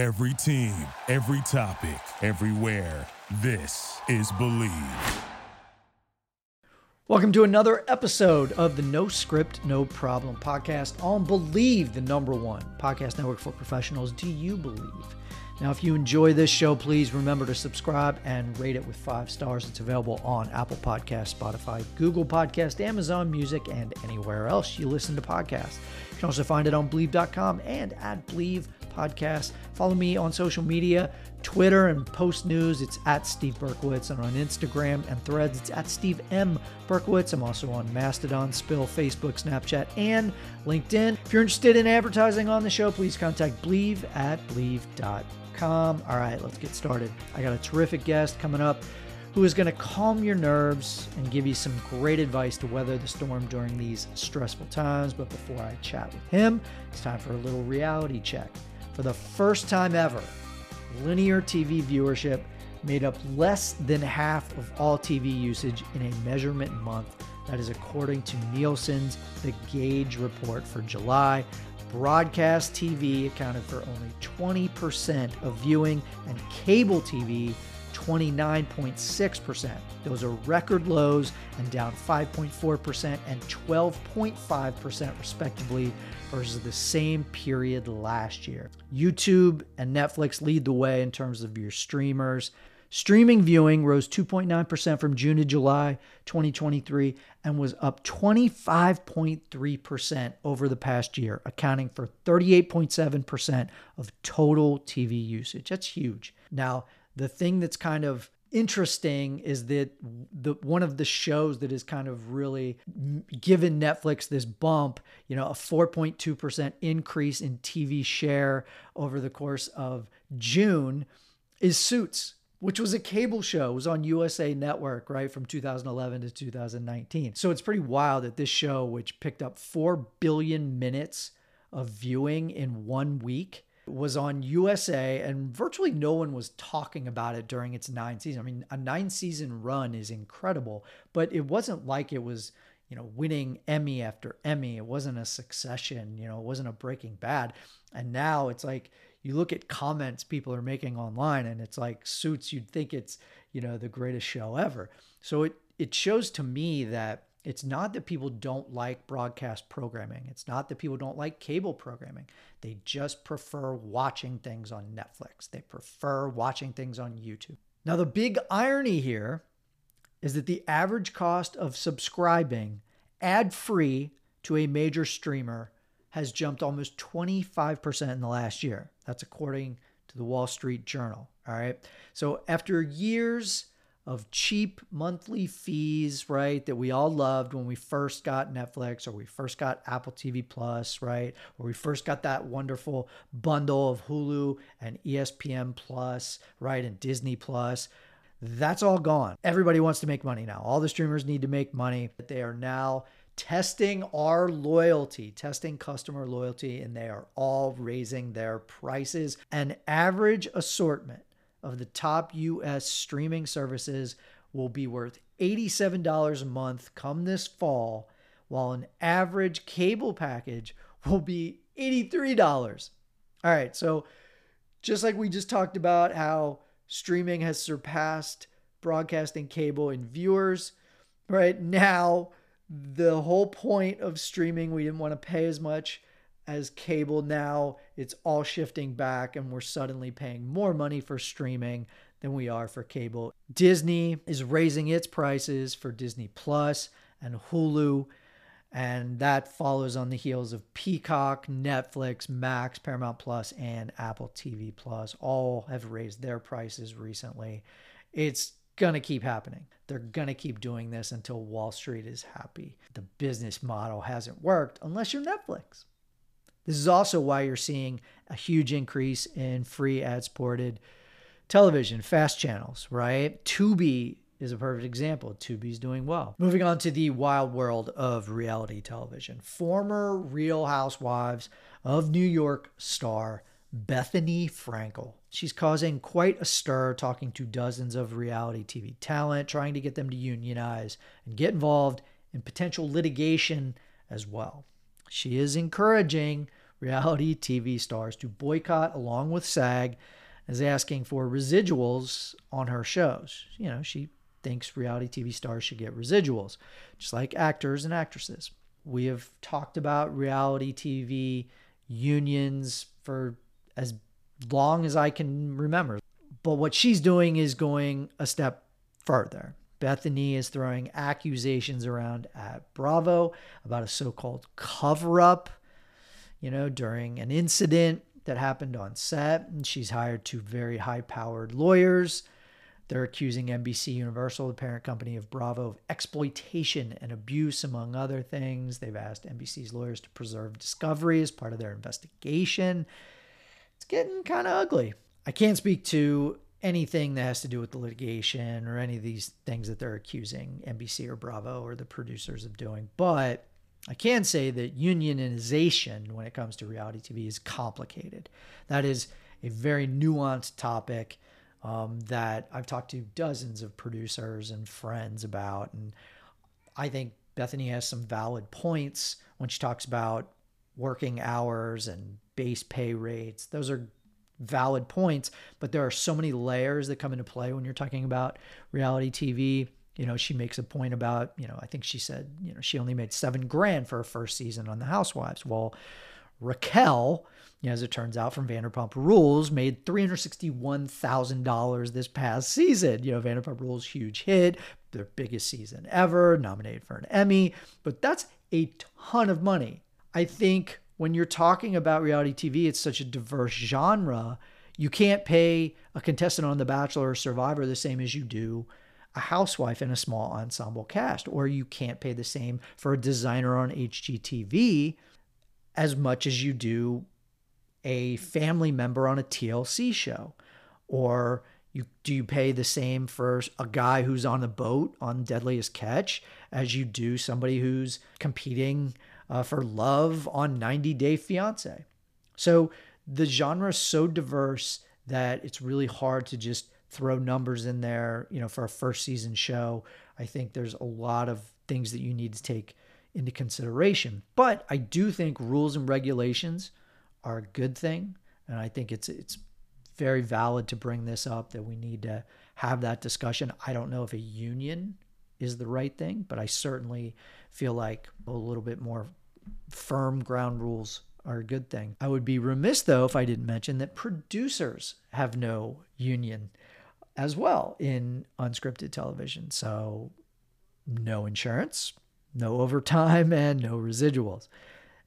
Every team, every topic, everywhere. This is Bleav. Welcome to another episode of the No Script, No Problem podcast on Bleav, the number one podcast network for professionals. Do you believe? Now, if you enjoy this show, please remember to subscribe and rate it with five stars. It's available on Apple Podcast, Spotify, Google Podcast, Amazon Music, and anywhere else you listen to podcasts. You can also find it on Bleav.com and at Bleav Podcast. Follow me on social media, Twitter and Post News. It's at Steve Berkowitz, and on Instagram and Threads, it's at Steve M Berkowitz. I'm also on Mastodon, Spill, Facebook, Snapchat, and LinkedIn. If you're interested in advertising on the show, please contact Bleav at Bleav.com. All right, let's get started. I got a terrific guest coming up who is going to calm your nerves and give you some great advice to weather the storm during these stressful times. But before I chat with him, it's time for a little reality check. For the first time ever, linear TV viewership made up less than half of all TV usage in a measurement month. That is according to Nielsen's The Gauge report for July. Broadcast TV accounted for only 20% of viewing, and cable TV 29.6%. Those are record lows and down 5.4% and 12.5% respectively versus the same period last year. YouTube and Netflix lead the way in terms of your streamers. Streaming viewing rose 2.9% from June to July 2023 and was up 25.3% over the past year, accounting for 38.7% of total TV usage. That's huge. Now, the thing that's kind of interesting is that the one of the shows that has kind of really given Netflix this bump, you know, a 4.2% increase in TV share over the course of June is Suits which was a cable show. It was on USA Network, right, from 2011 to 2019. So it's pretty wild that this show, which picked up 4 billion minutes of viewing in one week, was on USA and virtually no one was talking about it during its nine seasons. I mean, a nine season run is incredible, but it wasn't like it was, you know, winning Emmy after Emmy. It wasn't a succession, you know, it wasn't a breaking bad. And now it's like, you look at comments people are making online and it's like suits you'd think it's you know the greatest show ever so it it shows to me that it's not that people don't like broadcast programming it's not that people don't like cable programming they just prefer watching things on netflix they prefer watching things on youtube now the big irony here is that the average cost of subscribing ad free to a major streamer has jumped almost 25% in the last year. That's according to the Wall Street Journal. All right. So after years of cheap monthly fees, right, that we all loved when we first got Netflix or we first got Apple TV Plus, right, or we first got that wonderful bundle of Hulu and ESPN Plus, right, and Disney Plus. That's all gone. Everybody wants to make money now. All the streamers need to make money. They are now testing our loyalty, testing customer loyalty, and they are all raising their prices. An average assortment of the top US streaming services will be worth $87 a month come this fall, while an average cable package will be $83. All right, so just like we just talked about how streaming has surpassed broadcasting cable in viewers, right now the whole point of streaming, we didn't want to pay as much as cable. Now it's all shifting back, and we're suddenly paying more money for streaming than we are for cable. Disney is raising its prices for Disney Plus and Hulu, and that follows on the heels of Peacock, Netflix, Max, Paramount Plus, and Apple TV Plus. All have raised their prices recently. It's going to keep happening. They're going to keep doing this until Wall Street is happy. The business model hasn't worked unless you're Netflix. This is also why you're seeing a huge increase in free ad supported television, fast channels, right? Tubi is a perfect example. Tubi's doing well. Moving on to the wild world of reality television. Former Real Housewives of New York star Bethenny Frankel. She's causing quite a stir talking to dozens of reality TV talent, trying to get them to unionize and get involved in potential litigation as well. She is encouraging reality TV stars to boycott along with SAG as asking for residuals on her shows. You know, she thinks reality TV stars should get residuals, just like actors and actresses. We have talked about reality TV unions for as long as I can remember. But what she's doing is going a step further. Bethenny is throwing accusations around at Bravo about a so called cover up, you know, during an incident that happened on set. And she's hired two very high powered lawyers. They're accusing NBC Universal, the parent company of Bravo, of exploitation and abuse, among other things. They've asked NBC's lawyers to preserve discovery as part of their investigation. It's getting kind of ugly. I can't speak to anything that has to do with the litigation or any of these things that they're accusing NBC or Bravo or the producers of doing. But I can say that unionization when it comes to reality TV is complicated. That is a very nuanced topic um, that I've talked to dozens of producers and friends about. And I think Bethenny has some valid points when she talks about working hours and base pay rates. Those are valid points, but there are so many layers that come into play when you're talking about reality TV. You know, she makes a point about, you know, I think she said, you know, she only made seven grand for her first season on The Housewives. Well, Raquel, as it turns out from Vanderpump Rules, made $361,000 this past season. You know, Vanderpump Rules, huge hit, their biggest season ever, nominated for an Emmy, but that's a ton of money. I think when you're talking about reality TV, it's such a diverse genre. You can't pay a contestant on The Bachelor or Survivor the same as you do a housewife in a small ensemble cast, or you can't pay the same for a designer on HGTV as much as you do a family member on a TLC show, or you do you pay the same for a guy who's on a boat on Deadliest Catch as you do somebody who's competing uh, for love on 90 Day Fiance. So the genre is so diverse that it's really hard to just throw numbers in there, you know, for a first season show. I think there's a lot of things that you need to take into consideration. But I do think rules and regulations are a good thing, and I think it's it's very valid to bring this up that we need to have that discussion. I don't know if a union is the right thing, but I certainly feel like a little bit more firm ground rules are a good thing. I would be remiss, though, if I didn't mention that producers have no union as well in unscripted television. So, no insurance, no overtime, and no residuals.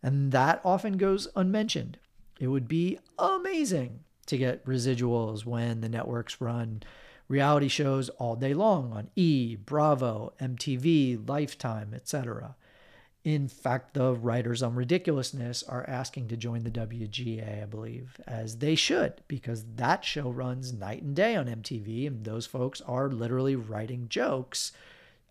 And that often goes unmentioned. It would be amazing to get residuals when the networks run reality shows all day long on E, Bravo, MTV, Lifetime, etc. In fact, the writers on Ridiculousness are asking to join the WGA, I believe, as they should, because that show runs night and day on MTV, and those folks are literally writing jokes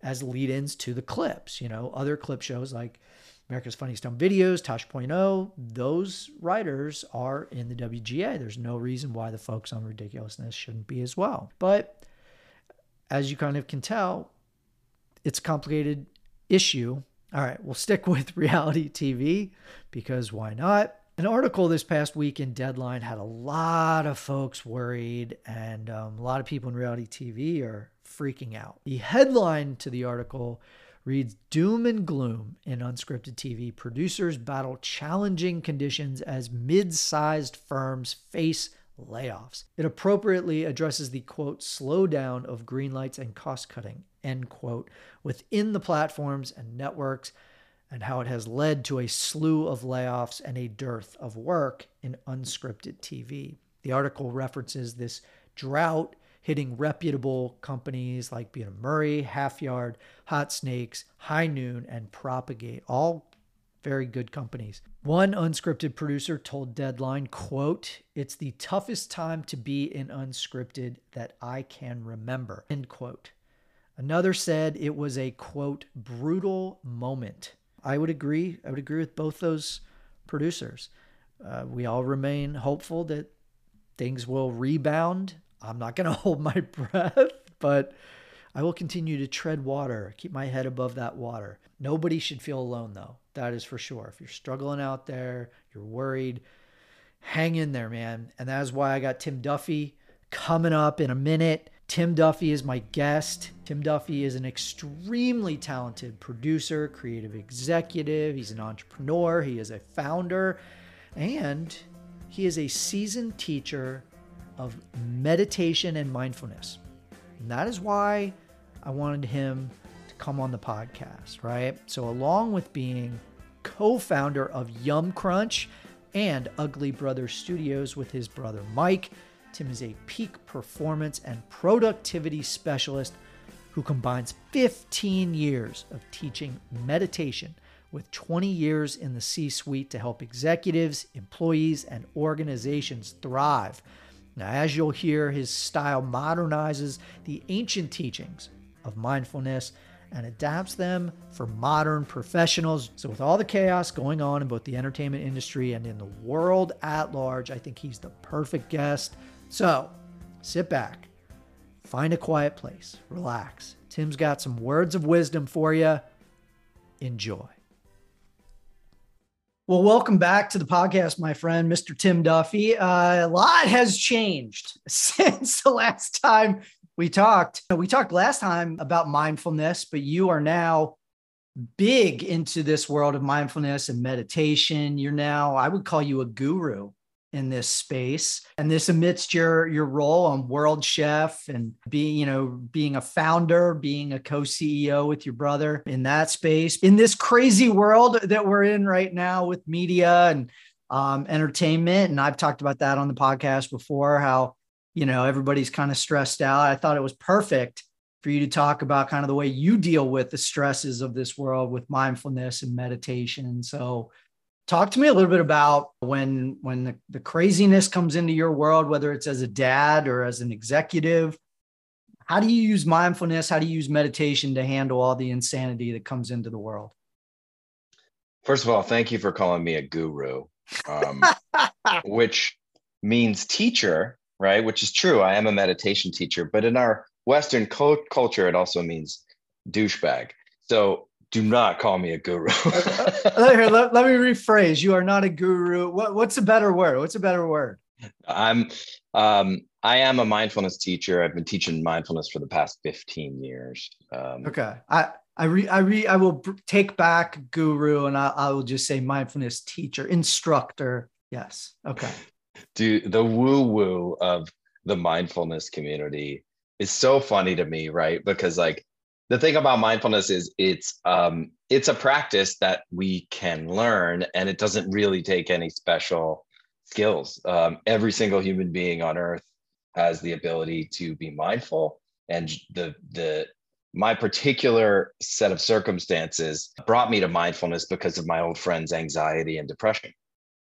as lead ins to the clips. You know, other clip shows like America's Funniest Home Videos, Tosh.0, those writers are in the WGA. There's no reason why the folks on Ridiculousness shouldn't be as well. But as you kind of can tell, it's a complicated issue all right, we'll stick with reality TV because why not? An article this past week in Deadline had a lot of folks worried, and um, a lot of people in reality TV are freaking out. The headline to the article reads Doom and Gloom in unscripted TV. Producers battle challenging conditions as mid sized firms face layoffs. It appropriately addresses the quote slowdown of green lights and cost cutting end quote, within the platforms and networks, and how it has led to a slew of layoffs and a dearth of work in unscripted TV. The article references this drought hitting reputable companies like Bunim Murray, Half Yard, Hot Snakes, High Noon, and Propagate, all very good companies. One unscripted producer told Deadline, quote, "It's the toughest time to be in unscripted that I can remember." End quote. Another said it was a quote, brutal moment. I would agree. I would agree with both those producers. Uh, we all remain hopeful that things will rebound. I'm not going to hold my breath, but I will continue to tread water, keep my head above that water. Nobody should feel alone, though. That is for sure. If you're struggling out there, you're worried, hang in there, man. And that is why I got Tim Duffy coming up in a minute. Tim Duffy is my guest. Tim Duffy is an extremely talented producer, creative executive. He's an entrepreneur, he is a founder, and he is a seasoned teacher of meditation and mindfulness. And that is why I wanted him to come on the podcast, right? So, along with being co founder of Yum Crunch and Ugly Brothers Studios with his brother Mike, Tim is a peak performance and productivity specialist who combines 15 years of teaching meditation with 20 years in the C suite to help executives, employees, and organizations thrive. Now, as you'll hear, his style modernizes the ancient teachings of mindfulness and adapts them for modern professionals. So, with all the chaos going on in both the entertainment industry and in the world at large, I think he's the perfect guest. So, sit back, find a quiet place, relax. Tim's got some words of wisdom for you. Enjoy. Well, welcome back to the podcast, my friend, Mr. Tim Duffy. Uh, a lot has changed since the last time we talked. We talked last time about mindfulness, but you are now big into this world of mindfulness and meditation. You're now, I would call you a guru in this space. And this amidst your your role on world chef and being you know being a founder being a co-ceo with your brother in that space. In this crazy world that we're in right now with media and um, entertainment and i've talked about that on the podcast before how you know everybody's kind of stressed out. I thought it was perfect for you to talk about kind of the way you deal with the stresses of this world with mindfulness and meditation. So talk to me a little bit about when when the, the craziness comes into your world whether it's as a dad or as an executive. How do you use mindfulness? How do you use meditation to handle all the insanity that comes into the world? First of all thank you for calling me a guru um, which means teacher right? Which is true. I am a meditation teacher but in our western culture it also means douchebag. So do not call me a guru. Here, let, let, me rephrase. You are not a guru. What, what's a better word? What's a better word? I'm um, I am a mindfulness teacher. I've been teaching mindfulness for the past 15 years. Um, okay. I I re, I re, I will take back guru and I, I will just say mindfulness teacher, instructor. Yes. Okay. Do the woo woo of the mindfulness community is so funny to me, right? Because like the thing about mindfulness is it's um, it's a practice that we can learn and it doesn't really take any special skills. Um, every single human being on earth has the ability to be mindful and the the my particular set of circumstances brought me to mindfulness because of my old friend's anxiety and depression.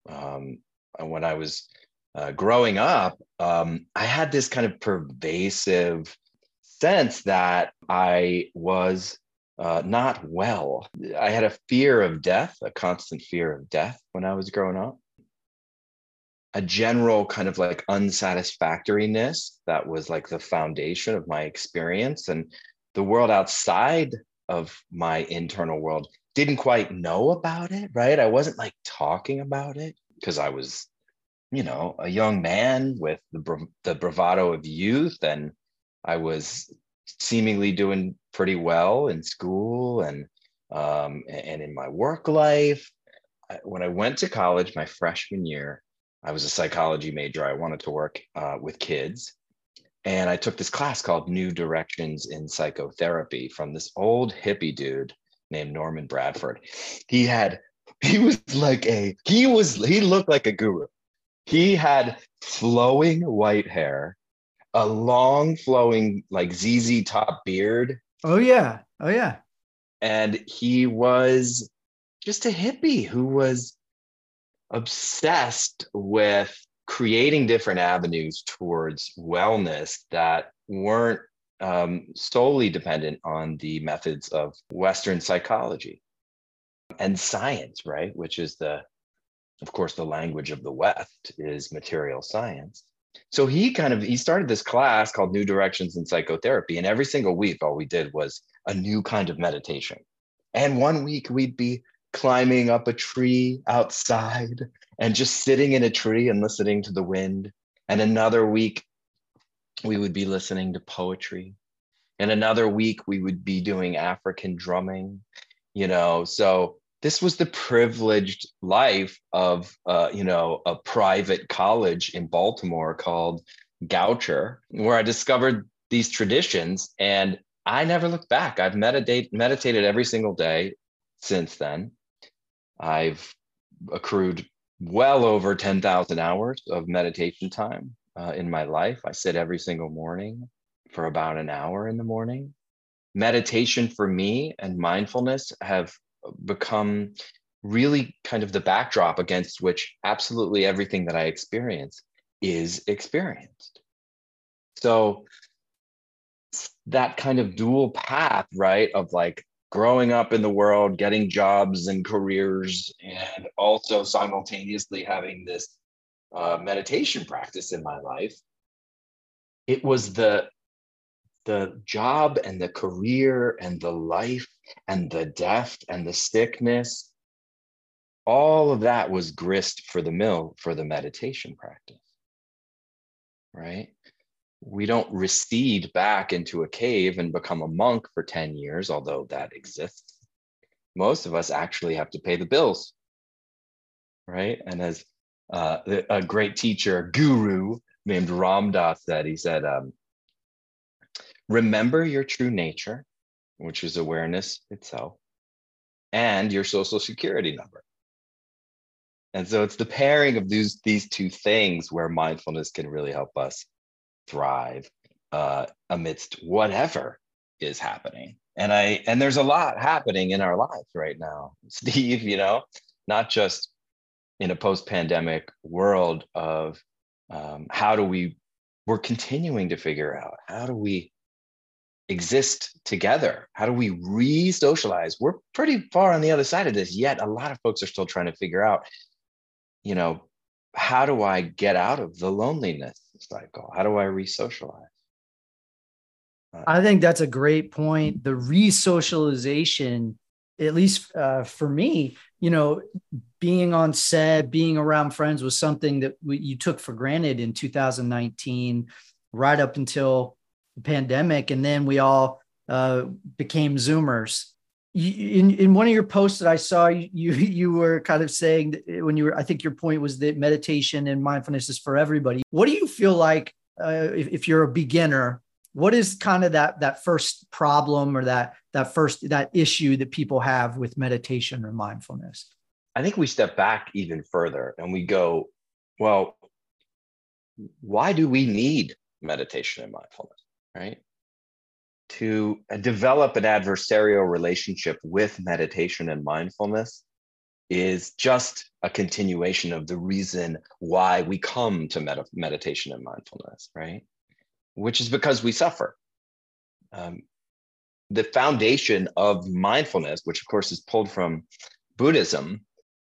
Um, and when i was uh, growing up um, i had this kind of pervasive sense that I was uh, not well. I had a fear of death, a constant fear of death when I was growing up. A general kind of like unsatisfactoriness that was like the foundation of my experience. And the world outside of my internal world didn't quite know about it, right? I wasn't like talking about it because I was, you know, a young man with the, the bravado of youth and I was seemingly doing pretty well in school and um, and in my work life. When I went to college my freshman year, I was a psychology major. I wanted to work uh, with kids. And I took this class called New Directions in Psychotherapy from this old hippie dude named Norman Bradford. He had, he was like a, he was, he looked like a guru. He had flowing white hair a long flowing like ZZ top beard. Oh yeah. Oh yeah. And he was just a hippie who was obsessed with creating different avenues towards wellness that weren't um, solely dependent on the methods of Western psychology and science, right? Which is the, of course, the language of the West is material science so he kind of he started this class called new directions in psychotherapy and every single week all we did was a new kind of meditation and one week we'd be climbing up a tree outside and just sitting in a tree and listening to the wind. And another week, we would be listening to poetry. And another week, we would be doing African drumming, you know. So this was the privileged life of, uh, you know, a private college in Baltimore called Goucher, where I discovered these traditions. And I never looked back. I've meditate, meditated every single day since then. I've accrued well over 10,000 hours of meditation time uh, in my life. I sit every single morning for about an hour in the morning. Meditation for me and mindfulness have become really kind of the backdrop against which absolutely everything that I experience is experienced. So that kind of dual path, right, of like growing up in the world, getting jobs and careers, and also simultaneously having this uh, meditation practice in my life. It was the the job and the career and the life and the death and the sickness all of that was grist for the mill for the meditation practice right we don't recede back into a cave and become a monk for 10 years, although that exists. Most of us actually have to pay the bills, right? And as uh, a great teacher, guru named Ram Dass said, he said, um, remember your true nature, which is awareness itself, and your social security number. And so it's the pairing of these, these two things where mindfulness can really help us thrive uh, amidst whatever is happening. And I and there's a lot happening in our lives right now, Steve. You know, not just in a post-pandemic world of um, how do we we're continuing to figure out how do we exist together how do we re-socialize we're pretty far on the other side of this yet a lot of folks are still trying to figure out you know how do i get out of the loneliness cycle? How do I re-socialize? Uh, I think that's a great point. The re-socialization, at least uh, for me, you know, being on set, being around friends was something that we, you took for granted in 2019, right up until pandemic, and then we all uh, became Zoomers in in one of your posts that I saw, you you were kind of saying when you were, I think your point was that meditation and mindfulness is for everybody. What do you feel like uh, if, if you're a beginner? What is kind of that that first problem or that that first that issue that people have with meditation or mindfulness? I think we step back even further and we go, well, why do we need meditation and mindfulness? Right? to uh, develop an adversarial relationship with meditation and mindfulness is just a continuation of the reason why we come to med- meditation and mindfulness, right? Which is because we suffer. Um, the foundation of mindfulness, which of course is pulled from Buddhism,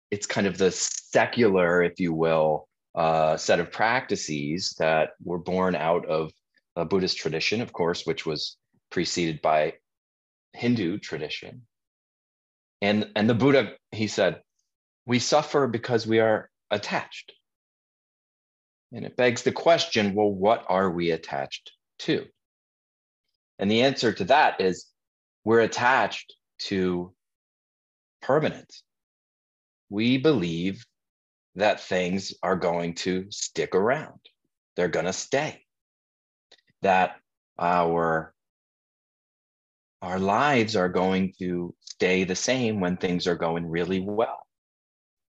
it's kind of the secular, if you will, uh, set of practices that were born out of a Buddhist tradition, of course, which was preceded by Hindu tradition. And, and the Buddha, he said, we suffer because we are attached. And it begs the question well, what are we attached to? And the answer to that is we're attached to permanence. We believe that things are going to stick around, they're going to stay, that our our lives are going to stay the same when things are going really well.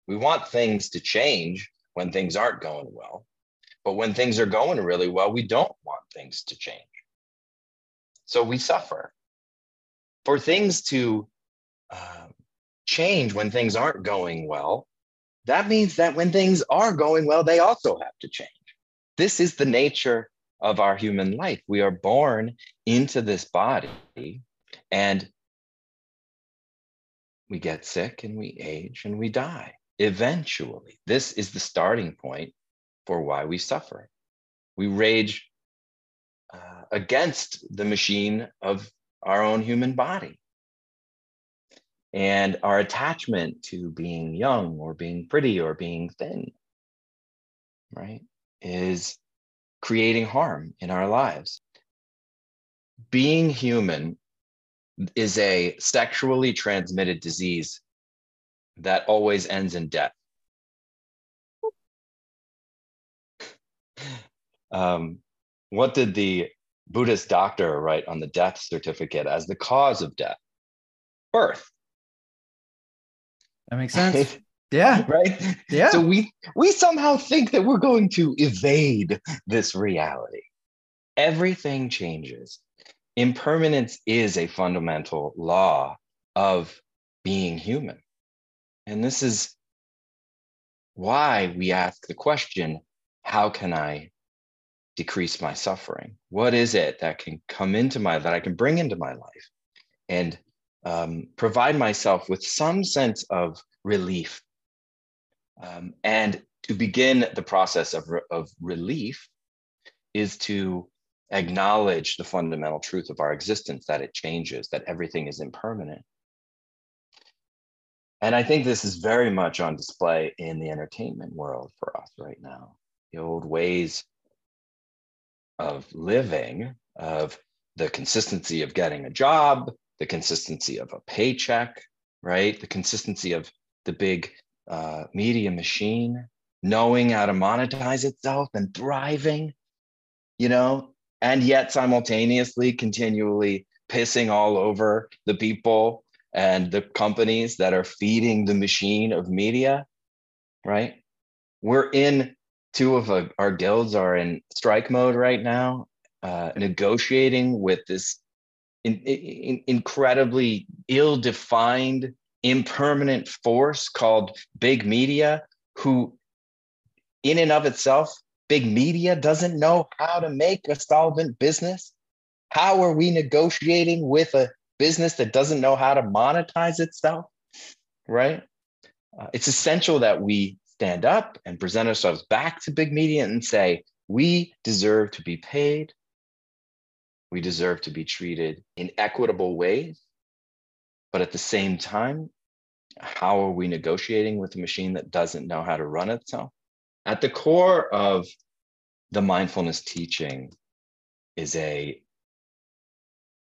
We want things to change when things aren't going well. But when things are going really well, we don't want things to change. So we suffer. For things to uh, change when things aren't going well, that means that when things are going well, they also have to change. This is the nature of our human life. We are born into this body and we get sick and we age and we die eventually. This is the starting point for why we suffer. We rage uh, against the machine of our own human body. and our attachment to being young or being pretty or being thin, right, is creating harm in our lives. Being human is a sexually transmitted disease that always ends in death. Um, what did the Buddhist doctor write on the death certificate as the cause of death? Birth. That makes sense. yeah. Right? Yeah. So we we somehow think that we're going to evade this reality. Everything changes. Impermanence is a fundamental law of being human. And this is why we ask the question how can I decrease my suffering? What is it that can come into my that I can bring into my life and um, provide myself with some sense of relief? Um, and to begin the process of, of relief is to acknowledge the fundamental truth of our existence that it changes, that everything is impermanent. And I think this is very much on display in the entertainment world for us right now. The old ways of living, of the consistency of getting a job, the consistency of a paycheck, right? The consistency of the big uh, media machine, knowing how to monetize itself and thriving, you know, and yet simultaneously continually pissing all over the people and the companies that are feeding the machine of media, right? We're in two of a, our guilds are in strike mode right now, uh, negotiating with this in, in, incredibly ill-defined, impermanent force called big media, who, in and of itself, big media doesn't know how to make a solvent business. How are we negotiating with a business that doesn't know how to monetize itself? Right? Uh, it's essential that we stand up and present ourselves back to big media and say, we deserve to be paid. We deserve to be treated in equitable ways. But at the same time, how are we negotiating with a machine that doesn't know how to run itself? At the core of the mindfulness teaching is a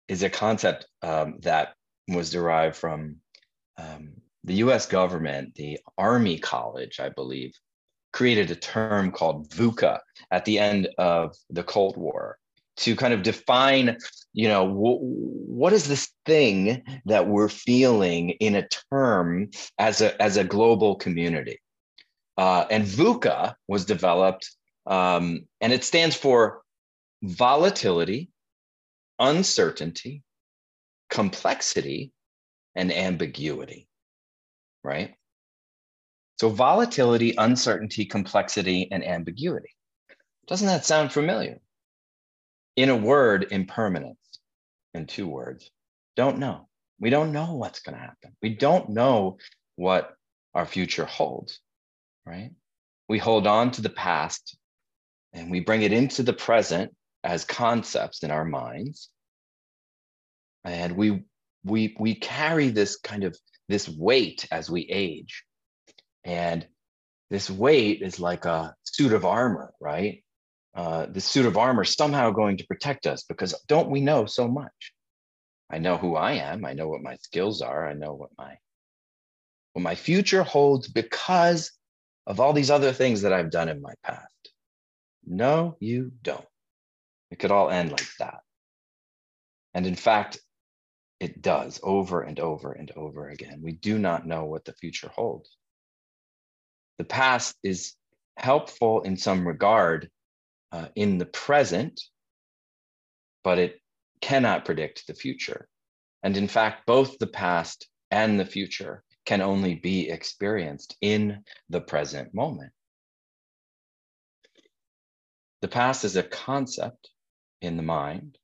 is a concept um, that was derived from um, the US government, the Army College, I believe, created a term called VUCA at the end of the Cold War to kind of define, you know, w- what is this thing that we're feeling in a term as a, as a global community. Uh, and VUCA was developed, um, and it stands for volatility, uncertainty, complexity, and ambiguity right? So volatility, uncertainty, complexity, and ambiguity. Doesn't that sound familiar? In a word, impermanence. In two words, don't know. We don't know what's going to happen. We don't know what our future holds, right? We hold on to the past and we bring it into the present as concepts in our minds. And we we we carry this kind of this weight as we age. And this weight is like a suit of armor, right? Uh, the suit of armor somehow going to protect us because don't we know so much? I know who I am. I know what my skills are. I know what my what my future holds because of all these other things that I've done in my past. No, you don't. It could all end like that. And in fact, it does over and over and over again. We do not know what the future holds. The past is helpful in some regard uh, in the present, but it cannot predict the future. And in fact, both the past and the future can only be experienced in the present moment. The past is a concept in the mind.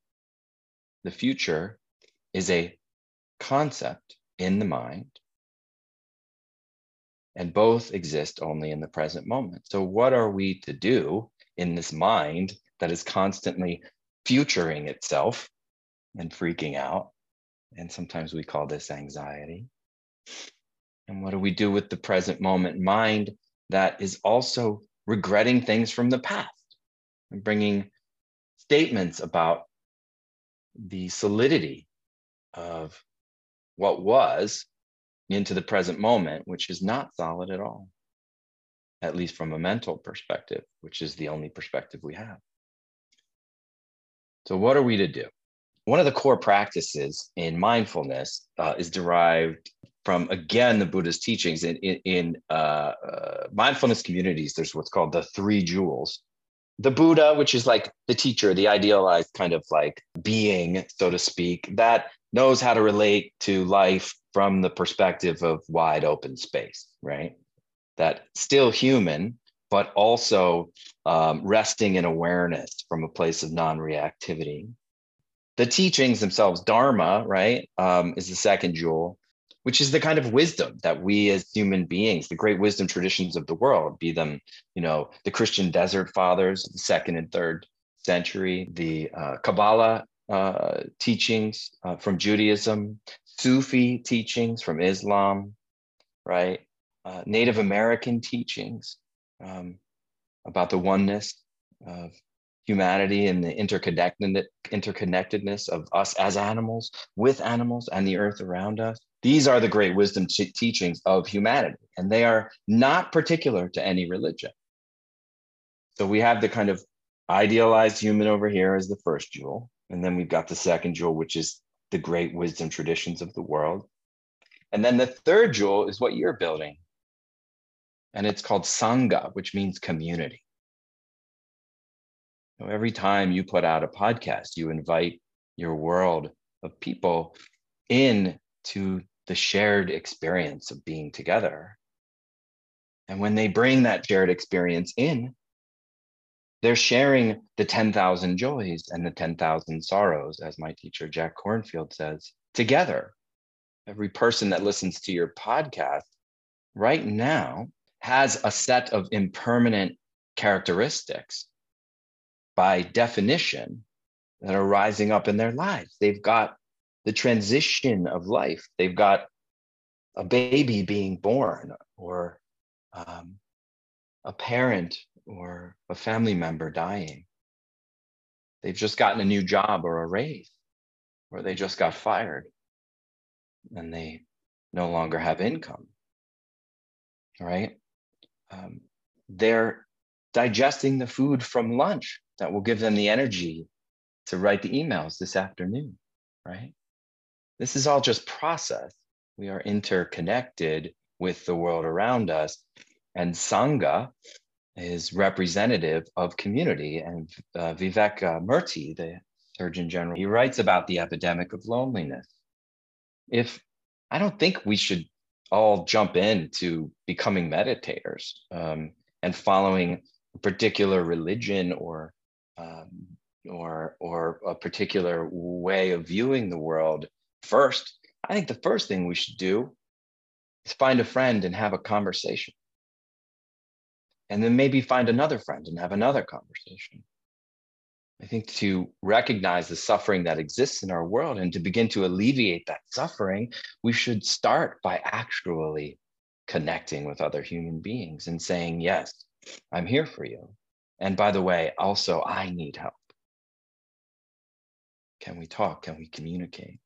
The future is a concept in the mind, and both exist only in the present moment. So, what are we to do in this mind that is constantly futuring itself and freaking out? And sometimes we call this anxiety. And what do we do with the present moment mind that is also regretting things from the past and bringing statements about the solidity of what was into the present moment, which is not solid at all, at least from a mental perspective, which is the only perspective we have. So, what are we to do? One of the core practices in mindfulness uh, is derived from, again, the Buddha's teachings. In, in, in uh, uh, mindfulness communities, there's what's called the three jewels. The Buddha, which is like the teacher, the idealized kind of like being, so to speak, that knows how to relate to life from the perspective of wide open space, right? That still human, but also um, resting in awareness from a place of non reactivity. The teachings themselves, Dharma, right, um, is the second jewel, which is the kind of wisdom that we as human beings, the great wisdom traditions of the world, be them, you know, the Christian desert fathers, the second and third century, the uh, Kabbalah uh, teachings uh, from Judaism, Sufi teachings from Islam, right? Uh, Native American teachings um, about the oneness of humanity and the interconnected, interconnectedness of us as animals, with animals, and the earth around us. These are the great wisdom t- teachings of humanity, and they are not particular to any religion. So we have the kind of idealized human over here as the first jewel. And then we've got the second jewel, which is the great wisdom traditions of the world. And then the third jewel is what you're building. And it's called Sangha, which means community. So every time you put out a podcast, you invite your world of people in to the shared experience of being together. And when they bring that shared experience in, they're sharing the 10,000 joys and the 10,000 sorrows, as my teacher Jack Kornfield says, together. Every person that listens to your podcast right now has a set of impermanent characteristics by definition that are rising up in their lives. They've got the transition of life, they've got a baby being born or um, a parent or a family member dying. They've just gotten a new job or a raise, or they just got fired and they no longer have income. Right? Um, they're digesting the food from lunch that will give them the energy to write the emails this afternoon. Right? This is all just process. We are interconnected with the world around us. And Sangha is representative of community. And uh, Vivek uh, Murthy, the Surgeon General, he writes about the epidemic of loneliness. If I don't think we should all jump into becoming meditators um, and following a particular religion or um, or or a particular way of viewing the world first. I think the first thing we should do is find a friend and have a conversation and then maybe find another friend and have another conversation. I think to recognize the suffering that exists in our world and to begin to alleviate that suffering, we should start by actually connecting with other human beings and saying, Yes, I'm here for you. And by the way, also, I need help. Can we talk? Can we communicate?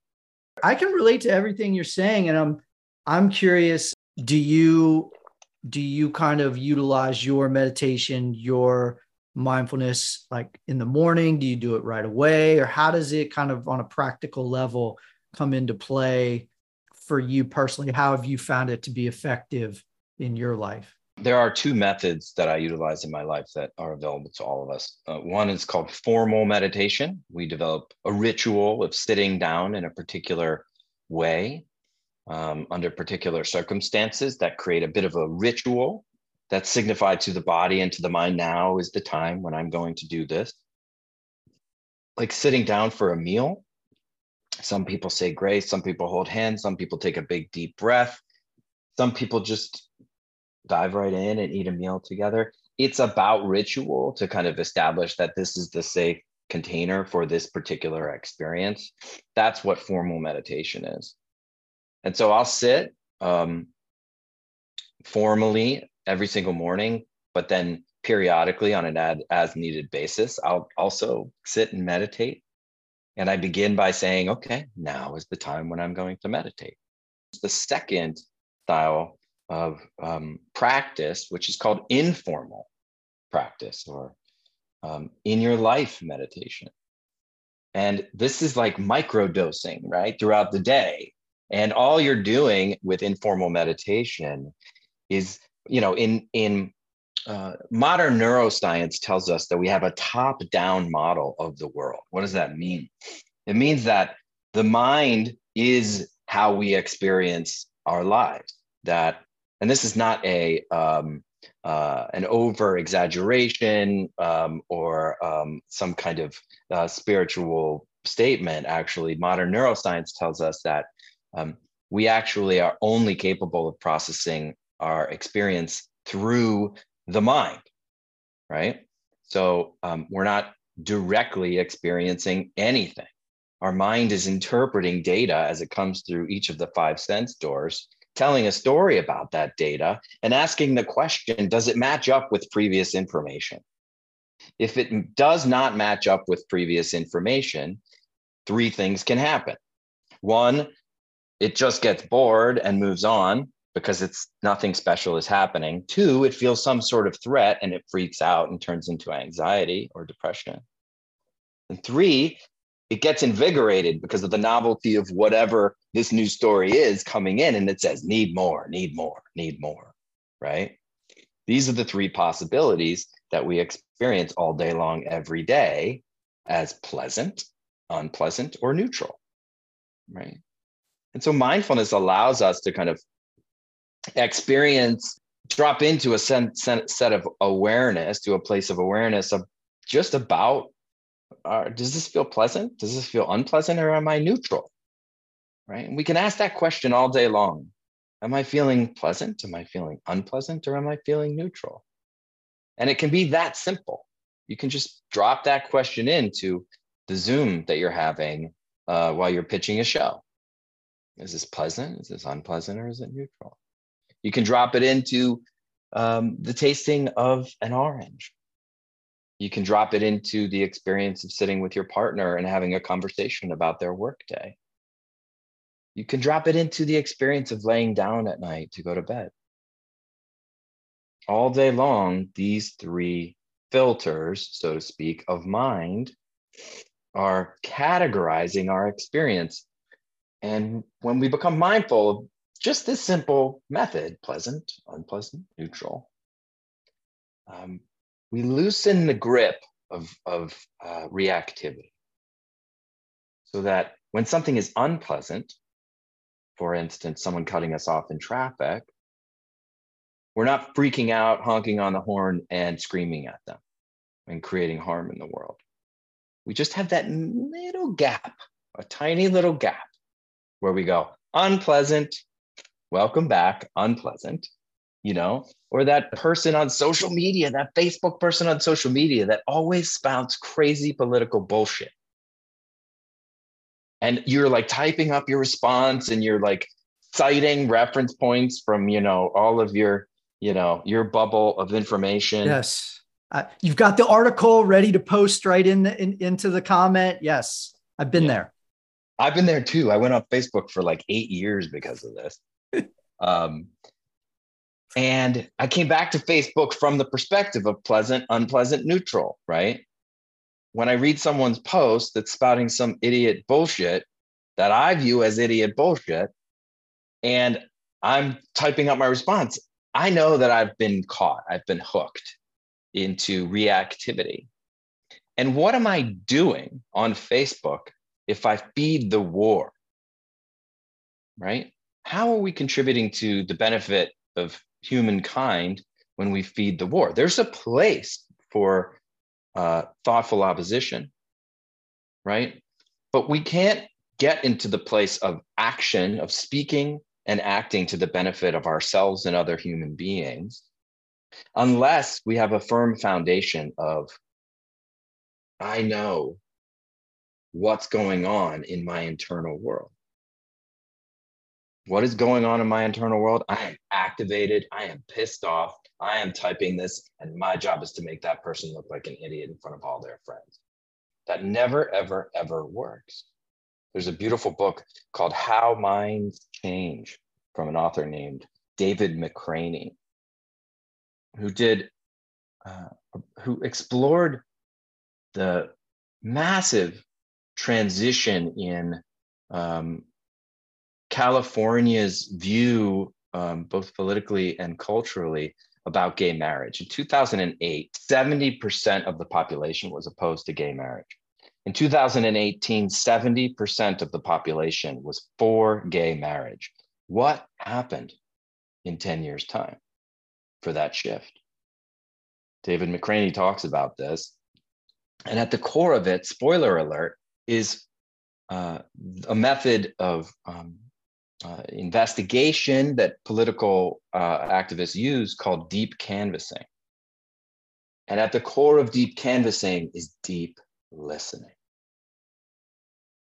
I can relate to everything you're saying. And I'm I'm curious, do you do you kind of utilize your meditation, your mindfulness like in the morning? Do you do it right away? Or how does it kind of on a practical level come into play for you personally? How have you found it to be effective in your life? There are two methods that I utilize in my life that are available to all of us. Uh, one is called formal meditation. We develop a ritual of sitting down in a particular way um, under particular circumstances that create a bit of a ritual that signified to the body and to the mind now is the time when I'm going to do this. Like sitting down for a meal. Some people say grace, some people hold hands, some people take a big deep breath, some people just dive right in and eat a meal together. It's about ritual to kind of establish that this is the safe container for this particular experience. That's what formal meditation is. And so I'll sit um, formally every single morning, but then periodically on an ad, as needed basis, I'll also sit and meditate. And I begin by saying, okay, now is the time when I'm going to meditate. The second style of um, practice, which is called informal practice or um, in your life meditation. And this is like micro dosing, right? Throughout the day. And all you're doing with informal meditation is, you know, in, in uh, modern neuroscience tells us that we have a top down model of the world. What does that mean? It means that the mind is how we experience our lives. That, and this is not a um, uh, an over exaggeration um, or um, some kind of uh, spiritual statement. Actually, modern neuroscience tells us that um, we actually are only capable of processing our experience through the mind, right? So um, we're not directly experiencing anything. Our mind is interpreting data as it comes through each of the five sense doors, telling a story about that data and asking the question Does it match up with previous information? If it does not match up with previous information, three things can happen. One, it just gets bored and moves on because it's nothing special is happening. Two, it feels some sort of threat and it freaks out and turns into anxiety or depression. And three, it gets invigorated because of the novelty of whatever this new story is coming in and it says need more, need more, need more, right? These are the three possibilities that we experience all day long every day as pleasant, unpleasant, or neutral, right? And so mindfulness allows us to kind of experience drop into a set, set of awareness to a place of awareness of just about uh, does this feel pleasant? Does this feel unpleasant or am i neutral? Right? And we can ask that question all day long. Am i feeling pleasant? Am i feeling unpleasant or am i feeling neutral? And it can be that simple. You can just drop that question into the zoom that you're having uh, while you're pitching a show. Is this pleasant? Is this unpleasant or is it neutral you can drop it into um, the tasting of an orange. You can drop it into the experience of sitting with your partner and having a conversation about their workday. You can drop it into the experience of laying down at night to go to bed. All day long, these three filters, so to speak, of mind are categorizing our experience. And when we become mindful just this simple method pleasant, unpleasant, neutral. Um, we loosen the grip of, of uh, reactivity so that when something is unpleasant, for instance, someone cutting us off in traffic, we're not freaking out, honking on the horn, and screaming at them and creating harm in the world. We just have that little gap, a tiny little gap where we go, unpleasant, welcome back, unpleasant, you know, or that person on social media, that Facebook person on social media that always spouts crazy political bullshit. And you're like typing up your response and you're like citing reference points from, you know, all of your, you know, your bubble of information. Yes. Uh, you've got the article ready to post right in, the, in into the comment. Yes. I've been yeah. there. I've been there too. I went on Facebook for like eight years because of this. Um, and I came back to Facebook from the perspective of pleasant, unpleasant, neutral, right? When I read someone's post that's spouting some idiot bullshit that I view as idiot bullshit, and I'm typing up my response, I know that I've been caught, I've been hooked into reactivity. And what am I doing on Facebook if I feed the war? Right? How are we contributing to the benefit of humankind when we feed the war? There's a place for uh, thoughtful opposition, right? But we can't get into the place of action, of speaking and acting to the benefit of ourselves and other human beings, unless we have a firm foundation of, I know what's going on in my internal world what is going on in my internal world? I am activated. I am pissed off. I am typing this, and my job is to make that person look like an idiot in front of all their friends. That never, ever, ever works. There's a beautiful book called How Minds Change from an author named David McRaney, who did, uh, who explored the massive transition in um, California's view, um, both politically and culturally, about gay marriage. In 2008, 70% of the population was opposed to gay marriage. In 2018, 70% of the population was for gay marriage. What happened in 10 years' time for that shift? David McRaney talks about this. And at the core of it, spoiler alert, is uh, a method of um, uh, investigation that political uh, activists use called deep canvassing. And at the core of deep canvassing is deep listening.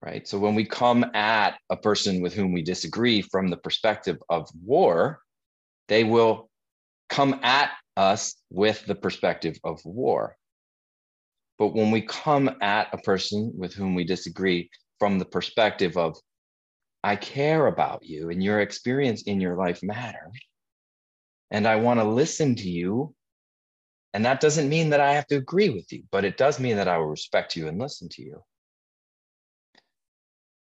Right. So when we come at a person with whom we disagree from the perspective of war, they will come at us with the perspective of war. But when we come at a person with whom we disagree from the perspective of I care about you and your experience in your life matters. And I want to listen to you. And that doesn't mean that I have to agree with you, but it does mean that I will respect you and listen to you.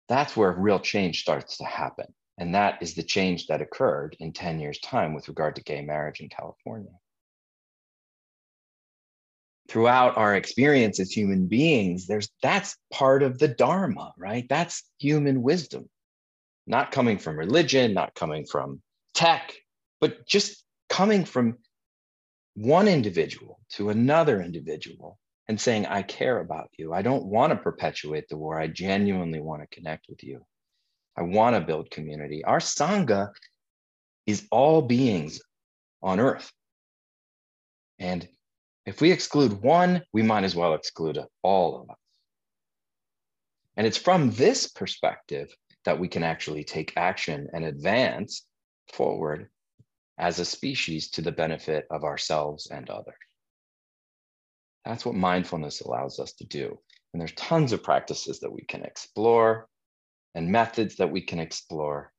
That's where real change starts to happen. And that is the change that occurred in 10 years' time with regard to gay marriage in California. Throughout our experience as human beings, there's that's part of the Dharma, right? That's human wisdom not coming from religion, not coming from tech, but just coming from one individual to another individual and saying, I care about you. I don't want to perpetuate the war. I genuinely want to connect with you. I want to build community. Our Sangha is all beings on earth. And if we exclude one, we might as well exclude all of us. And it's from this perspective that we can actually take action and advance forward as a species to the benefit of ourselves and others. That's what mindfulness allows us to do. And there's tons of practices that we can explore and methods that we can explore.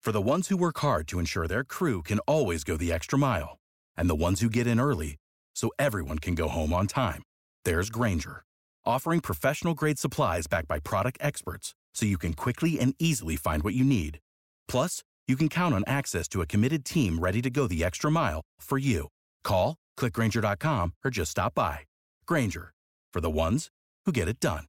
For the ones who work hard to ensure their crew can always go the extra mile, and the ones who get in early so everyone can go home on time, there's Grainger, offering professional grade supplies backed by product experts so you can quickly and easily find what you need. Plus, you can count on access to a committed team ready to go the extra mile for you. Call, clickgrainger.com, or just stop by. Grainger, for the ones who get it done.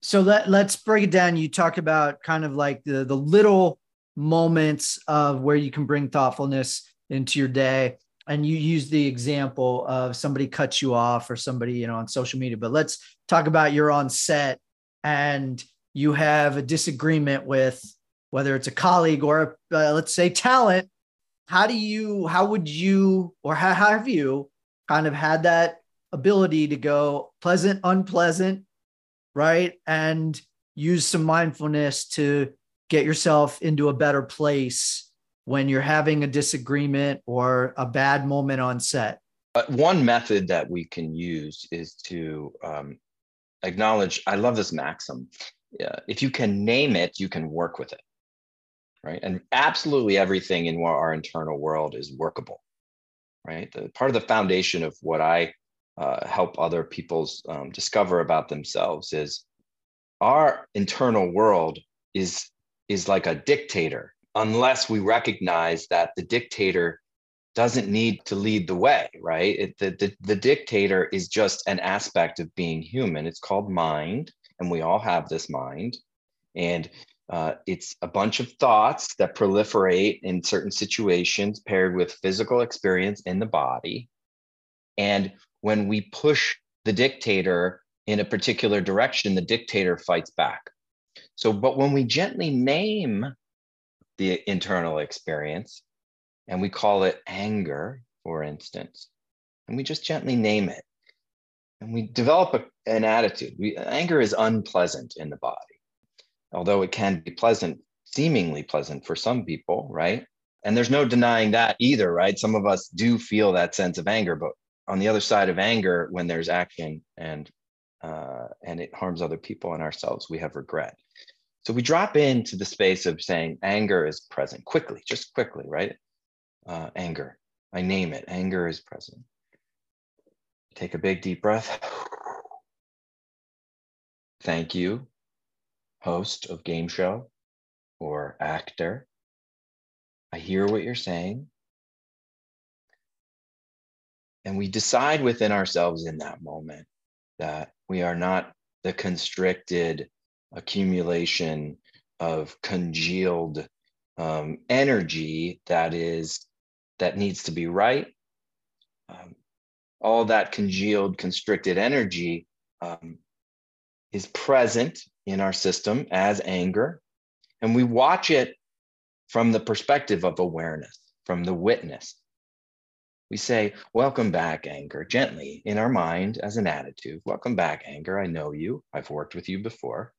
So let, let's break it down. You talked about kind of like the, the little moments of where you can bring thoughtfulness into your day and you use the example of somebody cuts you off or somebody you know on social media but let's talk about you're on set and you have a disagreement with whether it's a colleague or uh, let's say talent. How do you how would you or how have you kind of had that ability to go pleasant unpleasant right? And use some mindfulness to get yourself into a better place when you're having a disagreement or a bad moment on set? Uh, one method that we can use is to um, acknowledge. I love this maxim. If you can name it, you can work with it. Right. And absolutely everything in our internal world is workable. Right. The, part of the foundation of what I uh, help other people's um, discover about themselves is our internal world is is like a dictator unless we recognize that the dictator doesn't need to lead the way, right? It, the, the, the dictator is just an aspect of being human. It's called mind, and we all have this mind. And uh, it's a bunch of thoughts that proliferate in certain situations paired with physical experience in the body. And when we push the dictator in a particular direction, the dictator fights back. So, but when we gently name the internal experience and we call it anger, for instance, and we just gently name it. and we develop a, an attitude. We, anger is unpleasant in the body, although it can be pleasant, seemingly pleasant for some people, right? And there's no denying that either, right? Some of us do feel that sense of anger, but on the other side of anger, when there's action and uh, and it harms other people and ourselves, we have regret. So we drop into the space of saying anger is present quickly, just quickly, right? Uh, anger. I name it. Anger is present. Take a big deep breath. Thank you, host of game show or actor. I hear what you're saying. And we decide within ourselves in that moment that we are not the constricted accumulation of congealed um, energy that is that needs to be right um, all that congealed, constricted energy um, is present in our system as anger. And we watch it from the perspective of awareness, from the witness. We say, Welcome back, anger, gently in our mind as an attitude. Welcome back, anger. I know you. I've worked with you before.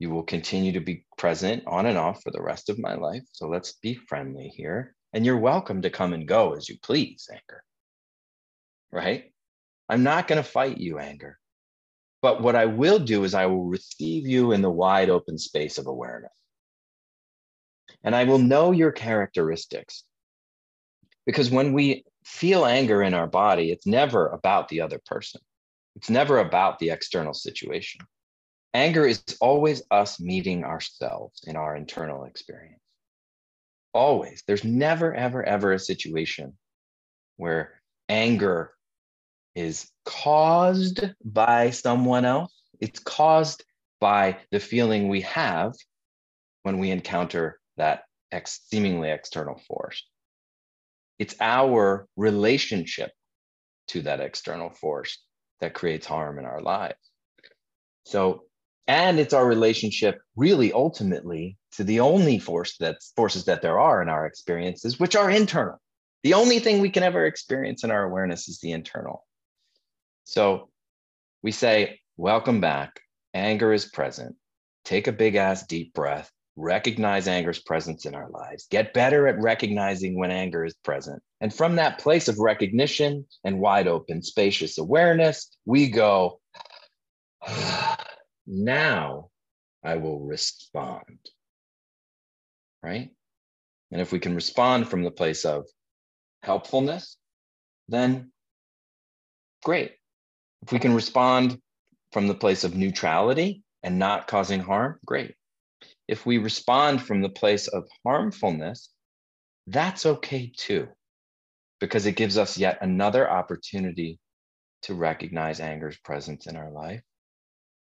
You will continue to be present on and off for the rest of my life. So let's be friendly here. And you're welcome to come and go as you please, anger right? I'm not going to fight you, anger. But what I will do is I will receive you in the wide open space of awareness. And I will know your characteristics. Because when we feel anger in our body, it's never about the other person, it's never about the external situation. Anger is always us meeting ourselves in our internal experience. Always. There's never, ever, ever a situation where anger is caused by someone else. It's caused by the feeling we have when we encounter that ex- seemingly external force. It's our relationship to that external force that creates harm in our lives. So, and it's our relationship really ultimately to the only force that's forces that there are in our experiences, which are internal. The only thing we can ever experience in our awareness is the internal. So we say, Welcome back. Anger is present. Take a big ass deep breath. Recognize anger's presence in our lives. Get better at recognizing when anger is present. And from that place of recognition and wide open, spacious awareness, we go, now I will respond. Right? And if we can respond from the place of helpfulness, then great. If we can respond from the place of neutrality and not causing harm, great. If we respond from the place of harmfulness, that's okay too, because it gives us yet another opportunity to recognize anger's presence in our life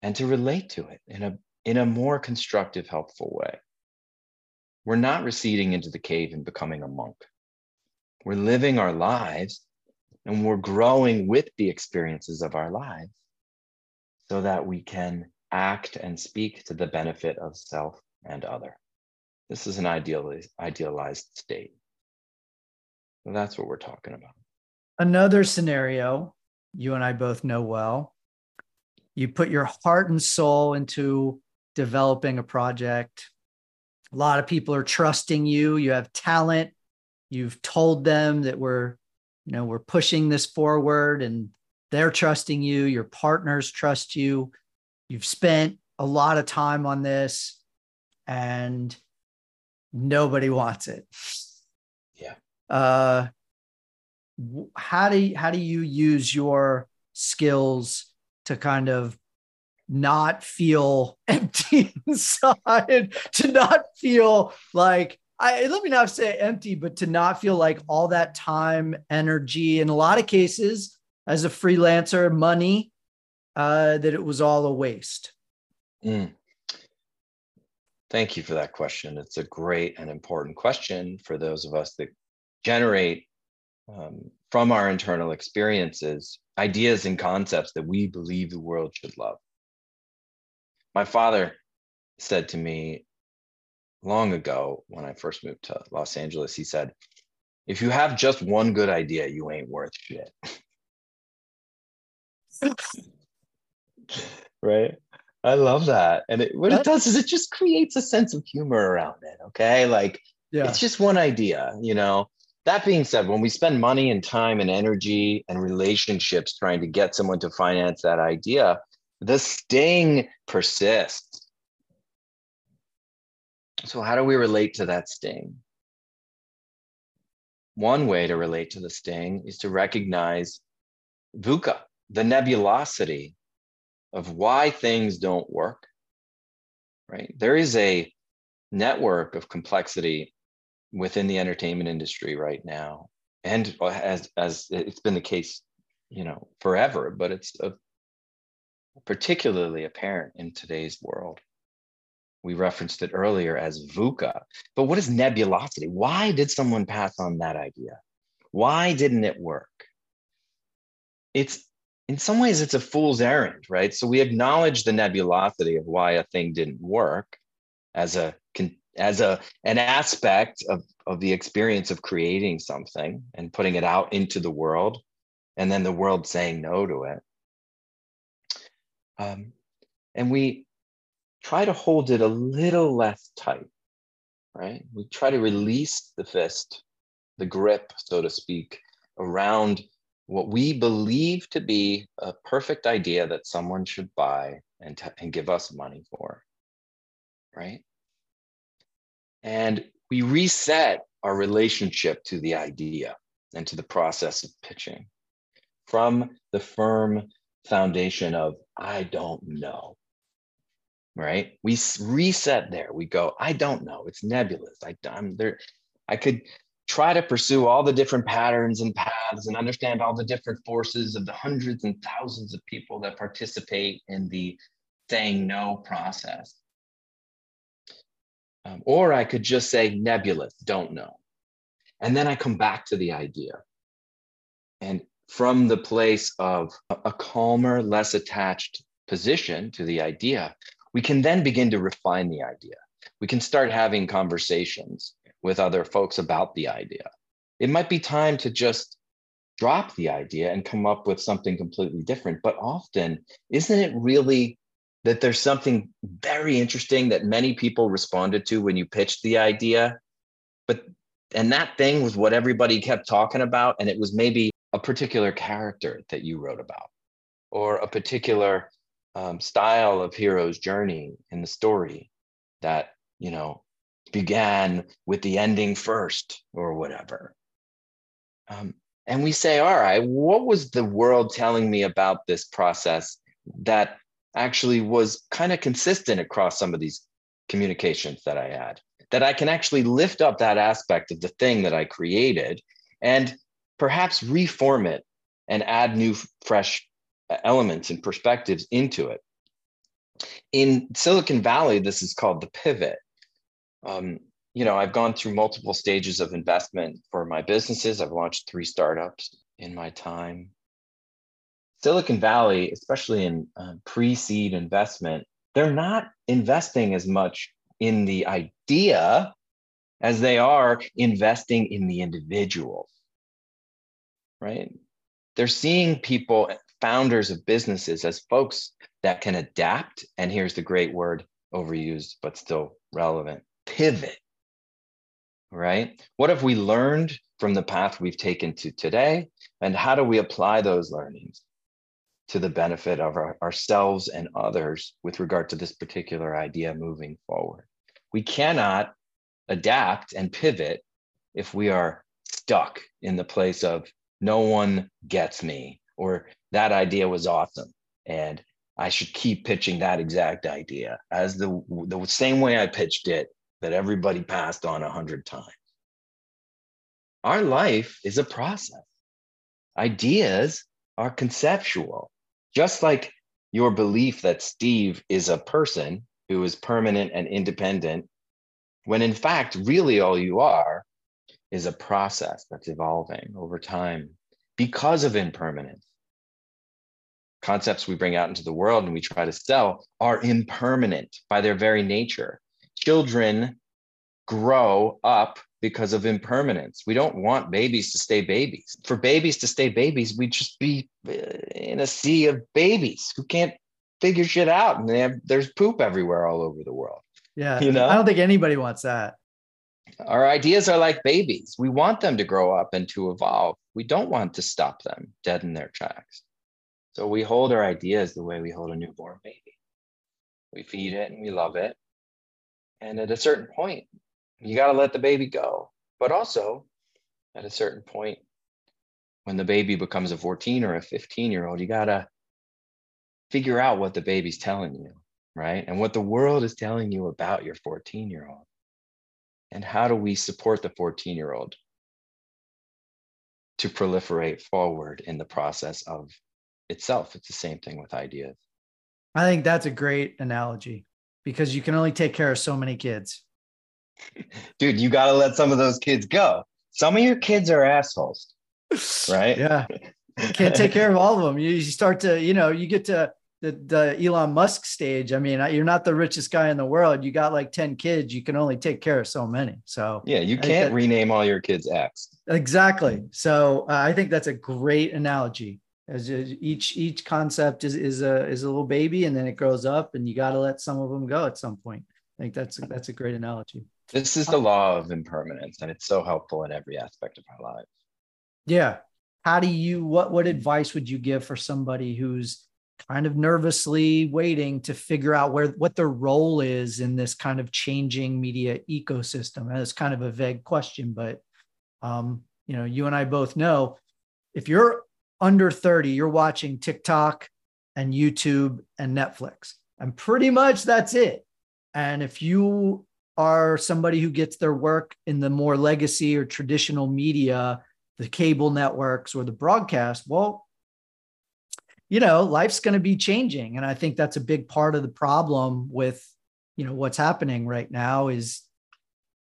and to relate to it in a, in a more constructive, helpful way. We're not receding into the cave and becoming a monk. We're living our lives and we're growing with the experiences of our lives so that we can act and speak to the benefit of self and other. This is an idealized, idealized state. So that's what we're talking about. Another scenario you and I both know well. You put your heart and soul into developing a project. A lot of people are trusting you. You have talent. You've told them that we're you know we're pushing this forward and they're trusting you your partners trust you you've spent a lot of time on this and nobody wants it yeah uh how do you, how do you use your skills to kind of not feel empty inside to not feel like I let me not say empty, but to not feel like all that time, energy, in a lot of cases, as a freelancer, money, uh, that it was all a waste. Mm. Thank you for that question. It's a great and important question for those of us that generate um, from our internal experiences ideas and concepts that we believe the world should love. My father said to me long ago when I first moved to Los Angeles, he said, if you have just one good idea, you ain't worth shit. right? I love that. And it, what it does is it just creates a sense of humor around it. Okay. Like yeah. it's just one idea, you know. That being said, when we spend money and time and energy and relationships trying to get someone to finance that idea, the sting persists. So, how do we relate to that sting? One way to relate to the sting is to recognize VUCA, the nebulosity of why things don't work. Right? There is a network of complexity within the entertainment industry right now, and uh, as as it's been the case, you know, forever. But it's a, particularly apparent in today's world. We referenced it earlier as VUCA. But what is nebulosity? Why did someone pass on that idea? Why didn't it work? It's in some ways it's a fool's errand, right? So we acknowledge the nebulosity of why a thing didn't work as a as a an aspect of, of the experience of creating something and putting it out into the world and then the world saying no to it um, and we try to hold it a little less tight, right? We try to release the fist, the grip, so to speak, around what we believe to be a perfect idea that someone should buy and, t- and give us money for, right? And we reset our relationship to the idea and to the process of pitching from the firm foundation of I don't know right? We reset there. We go, I don't know. It's nebulous. I, I'm there. I could try to pursue all the different patterns and paths and understand all the different forces of the hundreds and thousands of people that participate in the saying no process. Um, or I could just say nebulous, don't know. And then I come back to the idea. And from the place of a calmer, less attached position to the idea, we can then begin to refine the idea. We can start having conversations with other folks about the idea. It might be time to just drop the idea and come up with something completely different. But often, isn't it really that there's something very interesting that many people responded to when you pitched the idea? But and that thing was what everybody kept talking about. And it was maybe a particular character that you wrote about or a particular um, style of hero's journey in the story that you know began with the ending first or whatever um, and we say all right what was the world telling me about this process that actually was kind of consistent across some of these communications that i had that i can actually lift up that aspect of the thing that i created and perhaps reform it and add new fresh elements and perspectives into it. In Silicon Valley, this is called the pivot. Um, you know, I've gone through multiple stages of investment for my businesses. I've launched three startups in my time. Silicon Valley, especially in uh, pre seed investment, they're not investing as much in the idea as they are investing in the individuals, right? They're seeing people founders of businesses as folks that can adapt. And here's the great word overused, but still relevant pivot. Right? What have we learned from the path we've taken to today? And how do we apply those learnings to the benefit of our, ourselves and others with regard to this particular idea moving forward? We cannot adapt and pivot if we are stuck in the place of no one gets me or that idea was awesome and I should keep pitching that exact idea as the the same way I pitched it that everybody passed on a hundred times. Our life is a process. Ideas are conceptual, just like your belief that Steve is a person who is permanent and independent, when in fact, really all you are is a process that's evolving over time because of impermanence concepts we bring out into the world and we try to sell are impermanent by their very nature. Children grow up because of impermanence. We don't want babies to stay babies. For babies to stay babies, we'd just be uh, in a sea of babies who can't figure shit out and have, there's poop everywhere all over the world. Yeah. You know, I don't think anybody wants that. Our ideas are like babies. We want them to grow up and to evolve. We don't want to stop them dead in their tracks. So we hold our ideas the way we hold a newborn baby. We feed it and we love it. And at a certain point, you got to let the baby go. But also, at a certain point, when the baby becomes a 14 or a 15 year old, you got to figure out what the baby's telling you, right? And what the world is telling you about your 14 year old. And how do we support the 14 year old to proliferate forward in the process of itself? It's the same thing with ideas. I think that's a great analogy because you can only take care of so many kids. Dude, you got to let some of those kids go. Some of your kids are assholes, right? yeah. You can't take care of all of them. You, you start to, you know, you get to the, the Elon Musk stage. I mean, you're not the richest guy in the world. You got like 10 kids. You can only take care of so many. So, yeah, you can't that, rename all your kids X. Exactly. So, uh, I think that's a great analogy. As each each concept is is a is a little baby, and then it grows up, and you got to let some of them go at some point. I think that's that's a great analogy. This is the law of impermanence, and it's so helpful in every aspect of our lives. Yeah. How do you what what advice would you give for somebody who's kind of nervously waiting to figure out where what their role is in this kind of changing media ecosystem? And it's kind of a vague question, but um, you know, you and I both know if you're under 30, you're watching TikTok and YouTube and Netflix. And pretty much that's it. And if you are somebody who gets their work in the more legacy or traditional media, the cable networks or the broadcast, well, you know, life's going to be changing. And I think that's a big part of the problem with, you know, what's happening right now is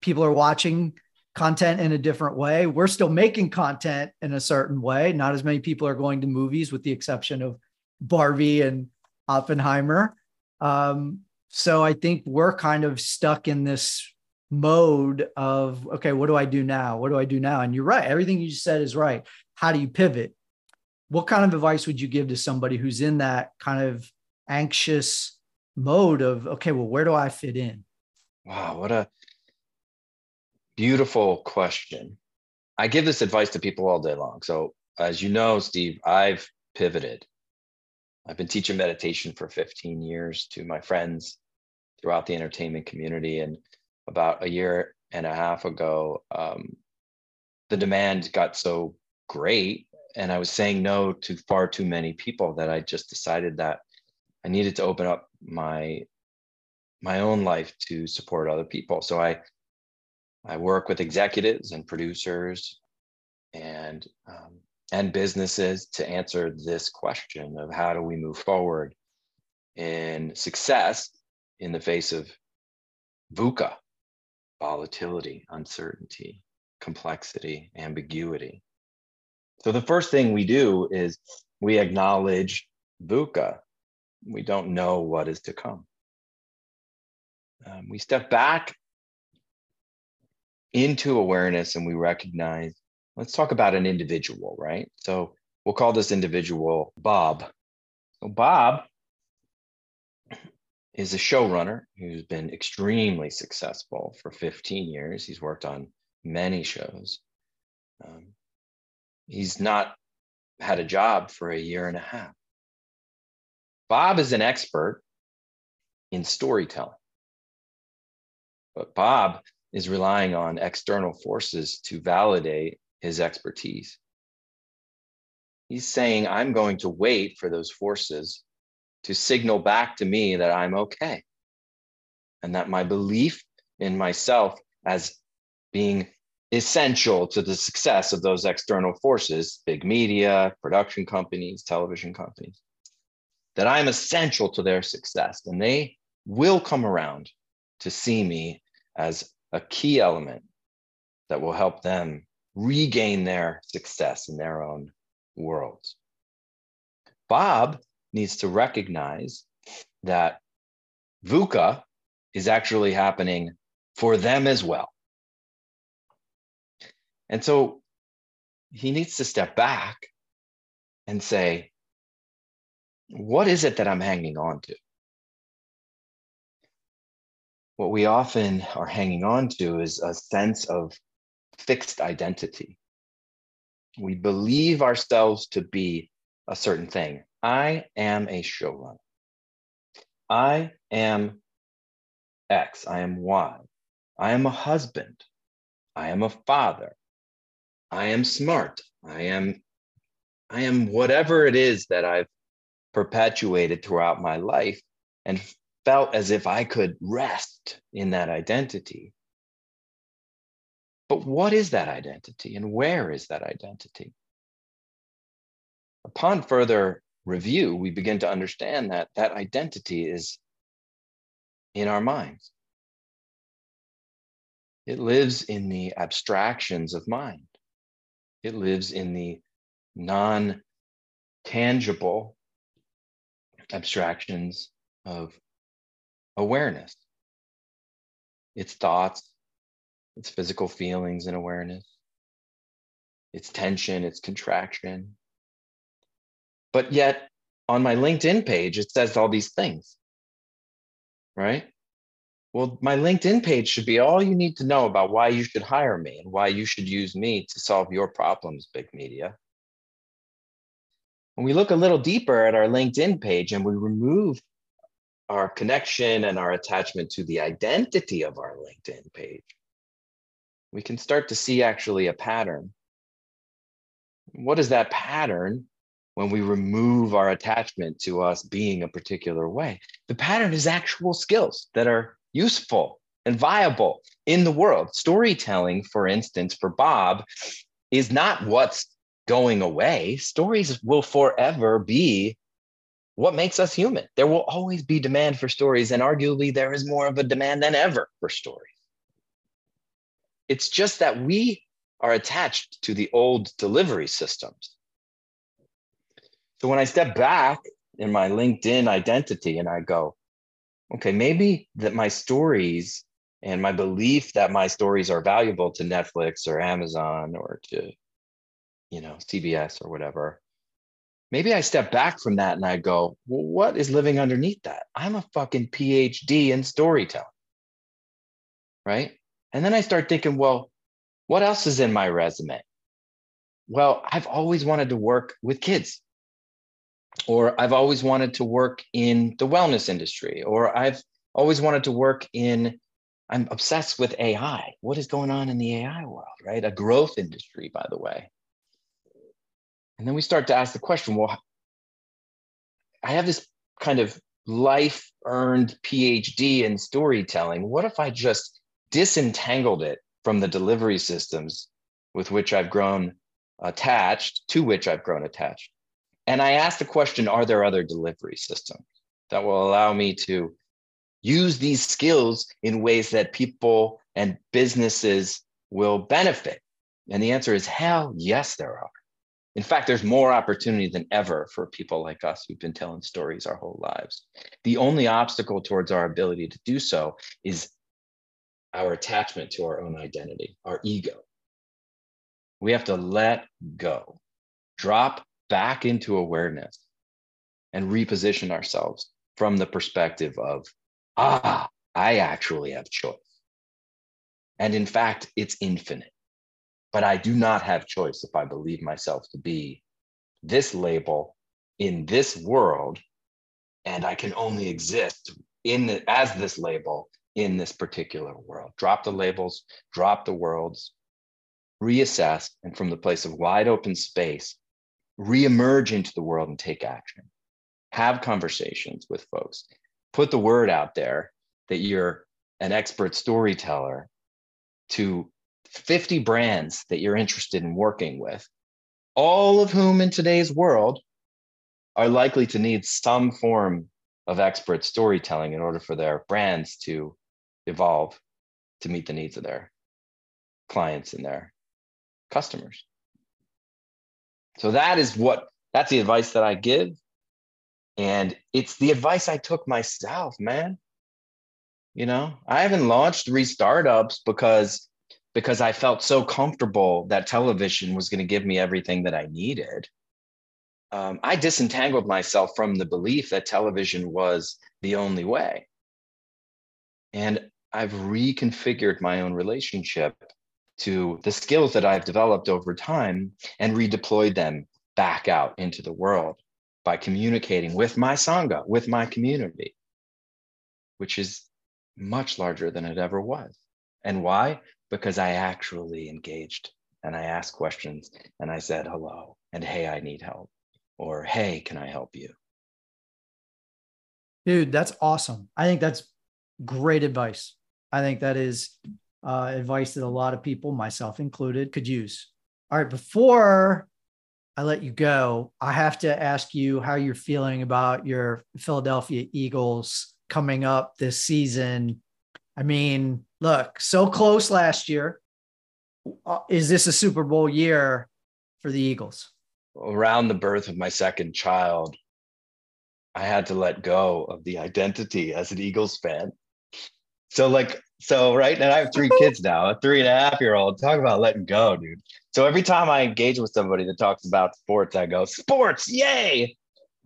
people are watching content in a different way. We're still making content in a certain way. Not as many people are going to movies, with the exception of Barbie and Oppenheimer. Um, so I think we're kind of stuck in this mode of, okay, what do I do now? What do I do now? And you're right. Everything you said is right. How do you pivot? What kind of advice would you give to somebody who's in that kind of anxious mode of, okay, well, where do I fit in? Wow, what a Beautiful question. I give this advice to people all day long. So, as you know, Steve, I've pivoted. I've been teaching meditation for 15 years to my friends throughout the entertainment community. And about a year and a half ago, um, the demand got so great, and I was saying no to far too many people that I just decided that I needed to open up my my own life to support other people. So I I work with executives and producers and um, and businesses to answer this question of how do we move forward in success in the face of VUCA, volatility, uncertainty, complexity, ambiguity. So the first thing we do is we acknowledge VUCA. We don't know what is to come. Um, we step back into awareness and we recognize let's talk about an individual, right? So we'll call this individual Bob. So Bob is a showrunner who's been extremely successful for 15 years. He's worked on many shows. Um, he's not had a job for a year and a half. Bob is an expert in storytelling. But Bob is relying on external forces to validate his expertise. He's saying, I'm going to wait for those forces to signal back to me that I'm okay and that my belief in myself as being essential to the success of those external forces, big media, production companies, television companies, that I'm essential to their success and they will come around to see me as a key element that will help them regain their success in their own worlds. Bob needs to recognize that VUCA is actually happening for them as well. And so he needs to step back and say, what is it that I'm hanging on to? What we often are hanging on to is a sense of fixed identity. We believe ourselves to be a certain thing. I am a showrunner. I am X. I am Y. I am a husband. I am a father. I am smart. I am I am whatever it is that I've perpetuated throughout my life and felt as if I could rest in that identity. But what is that identity and where is that identity? Upon further review, we begin to understand that that identity is in our minds. It lives in the abstractions of mind. It lives in the non tangible abstractions of awareness, its thoughts, its physical feelings and awareness, its tension, its contraction. But yet, on my LinkedIn page, it says all these things, right? Well, my LinkedIn page should be all you need to know about why you should hire me and why you should use me to solve your problems, big media. When we look a little deeper at our LinkedIn page and we remove our connection and our attachment to the identity of our LinkedIn page, we can start to see actually a pattern. What is that pattern when we remove our attachment to us being a particular way? The pattern is actual skills that are useful and viable in the world. Storytelling, for instance, for Bob, is not what's going away. Stories will forever be what makes us human. There will always be demand for stories, and arguably, there is more of a demand than ever for stories. It's just that we are attached to the old delivery systems. So when I step back in my LinkedIn identity and I go, okay, maybe that my stories and my belief that my stories are valuable to Netflix or Amazon or to, you know, CBS or whatever. Maybe I step back from that and I go, well, what is living underneath that? I'm a fucking PhD in storytelling. Right. And then I start thinking, well, what else is in my resume? Well, I've always wanted to work with kids or I've always wanted to work in the wellness industry, or I've always wanted to work in, I'm obsessed with AI. What is going on in the AI world, right? A growth industry, by the way. And then we start to ask the question well, I have this kind of life earned PhD in storytelling. What if I just disentangled it from the delivery systems with which I've grown attached, to which I've grown attached? And I asked the question Are there other delivery systems that will allow me to use these skills in ways that people and businesses will benefit? And the answer is hell yes, there are. In fact, there's more opportunity than ever for people like us who've been telling stories our whole lives. The only obstacle towards our ability to do so is our attachment to our own identity, our ego. We have to let go, drop back into awareness and reposition ourselves from the perspective of, ah, I actually have choice. And in fact, it's infinite. But I do not have choice if I believe myself to be this label in this world, and I can only exist in the, as this label in this particular world. Drop the labels, drop the worlds, reassess, and from the place of wide open space, reemerge into the world and take action. Have conversations with folks. Put the word out there that you're an expert storyteller to 50 brands that you're interested in working with, all of whom in today's world are likely to need some form of expert storytelling in order for their brands to evolve to meet the needs of their clients and their customers. So that is what that's the advice that I give. And it's the advice I took myself, man. You know, I haven't launched three startups because because I felt so comfortable that television was going to give me everything that I needed. Um, I disentangled myself from the belief that television was the only way. And I've reconfigured my own relationship to the skills that I've developed over time and redeployed them back out into the world by communicating with my Sangha, with my community, which is much larger than it ever was. And why? Because I actually engaged and I asked questions and I said hello and hey, I need help or hey, can I help you? Dude, that's awesome. I think that's great advice. I think that is uh, advice that a lot of people, myself included, could use. All right, before I let you go, I have to ask you how you're feeling about your Philadelphia Eagles coming up this season. I mean, look, so close last year. Uh, is this a Super Bowl year for the Eagles? Around the birth of my second child, I had to let go of the identity as an Eagles fan. So, like, so right now I have three kids now, a three and a half year old. Talk about letting go, dude. So every time I engage with somebody that talks about sports, I go, sports, yay.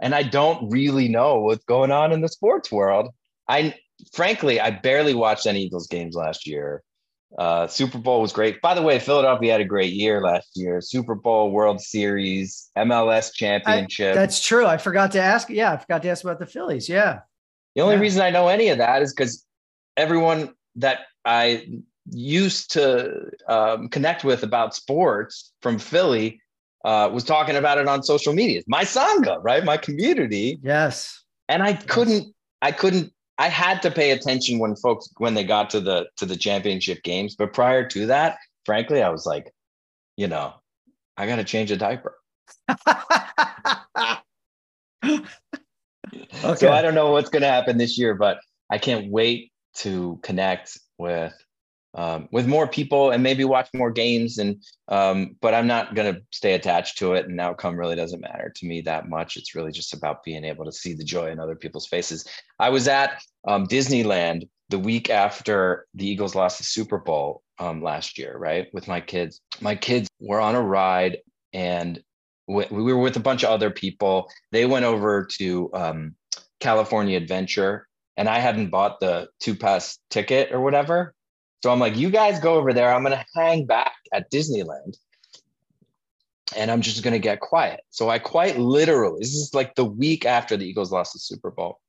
And I don't really know what's going on in the sports world. I frankly, I barely watched any Eagles games last year. Uh, Super Bowl was great. By the way, Philadelphia had a great year last year. Super Bowl, World Series, MLS championship. I, that's true. I forgot to ask. Yeah, I forgot to ask about the Phillies. Yeah. The only yeah. reason I know any of that is because everyone that I used to um, connect with about sports from Philly uh, was talking about it on social media. My sangha, right? My community. Yes. And I couldn't, I couldn't, I had to pay attention when folks when they got to the to the championship games. But prior to that, frankly, I was like, you know, I got to change a diaper. okay. So I don't know what's going to happen this year, but I can't wait to connect with um, with more people and maybe watch more games and um, but i'm not going to stay attached to it. And outcome really doesn't matter to me that much. It's really just about being able to see the joy in other people's faces. I was at um, disneyland the week after the eagles lost the super bowl um, last year right with my kids. My kids were on a ride and we were with a bunch of other people. They went over to um, california adventure and I hadn't bought the two pass ticket or whatever. So I'm like, you guys go over there. I'm going to hang back at Disneyland and I'm just going to get quiet. So I quite literally, this is like the week after the Eagles lost the Super Bowl.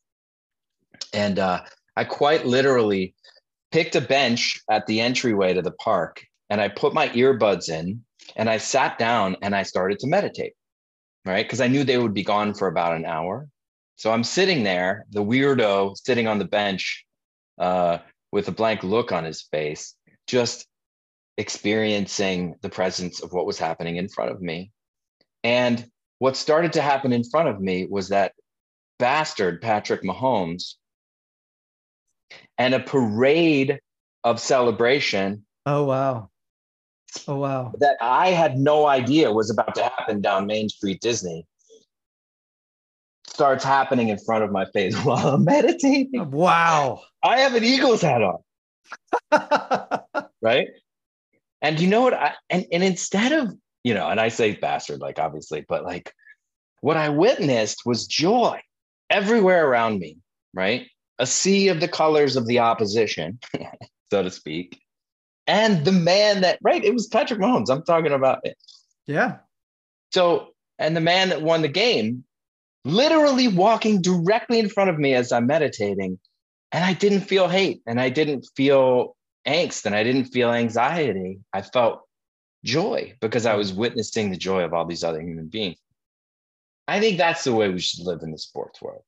And uh, I quite literally picked a bench at the entryway to the park and I put my earbuds in and I sat down and I started to meditate, right? Because I knew they would be gone for about an hour. So I'm sitting there, the weirdo sitting on the bench uh, with a blank look on his face, just experiencing the presence of what was happening in front of me. And what started to happen in front of me was that bastard, Patrick Mahomes, and a parade of celebration. Oh, wow. Oh, wow. That I had no idea was about to happen down Main Street Disney starts happening in front of my face while I'm meditating. Wow. I have an Eagles hat on. right. And you know what? I, and, and instead of, you know, and I say bastard, like obviously, but like what I witnessed was joy everywhere around me, right? A sea of the colors of the opposition, so to speak. And the man that, right, it was Patrick Mahomes. I'm talking about it. Yeah. So, and the man that won the game literally walking directly in front of me as I'm meditating. And I didn't feel hate and I didn't feel angst and I didn't feel anxiety. I felt joy because I was witnessing the joy of all these other human beings. I think that's the way we should live in the sports world.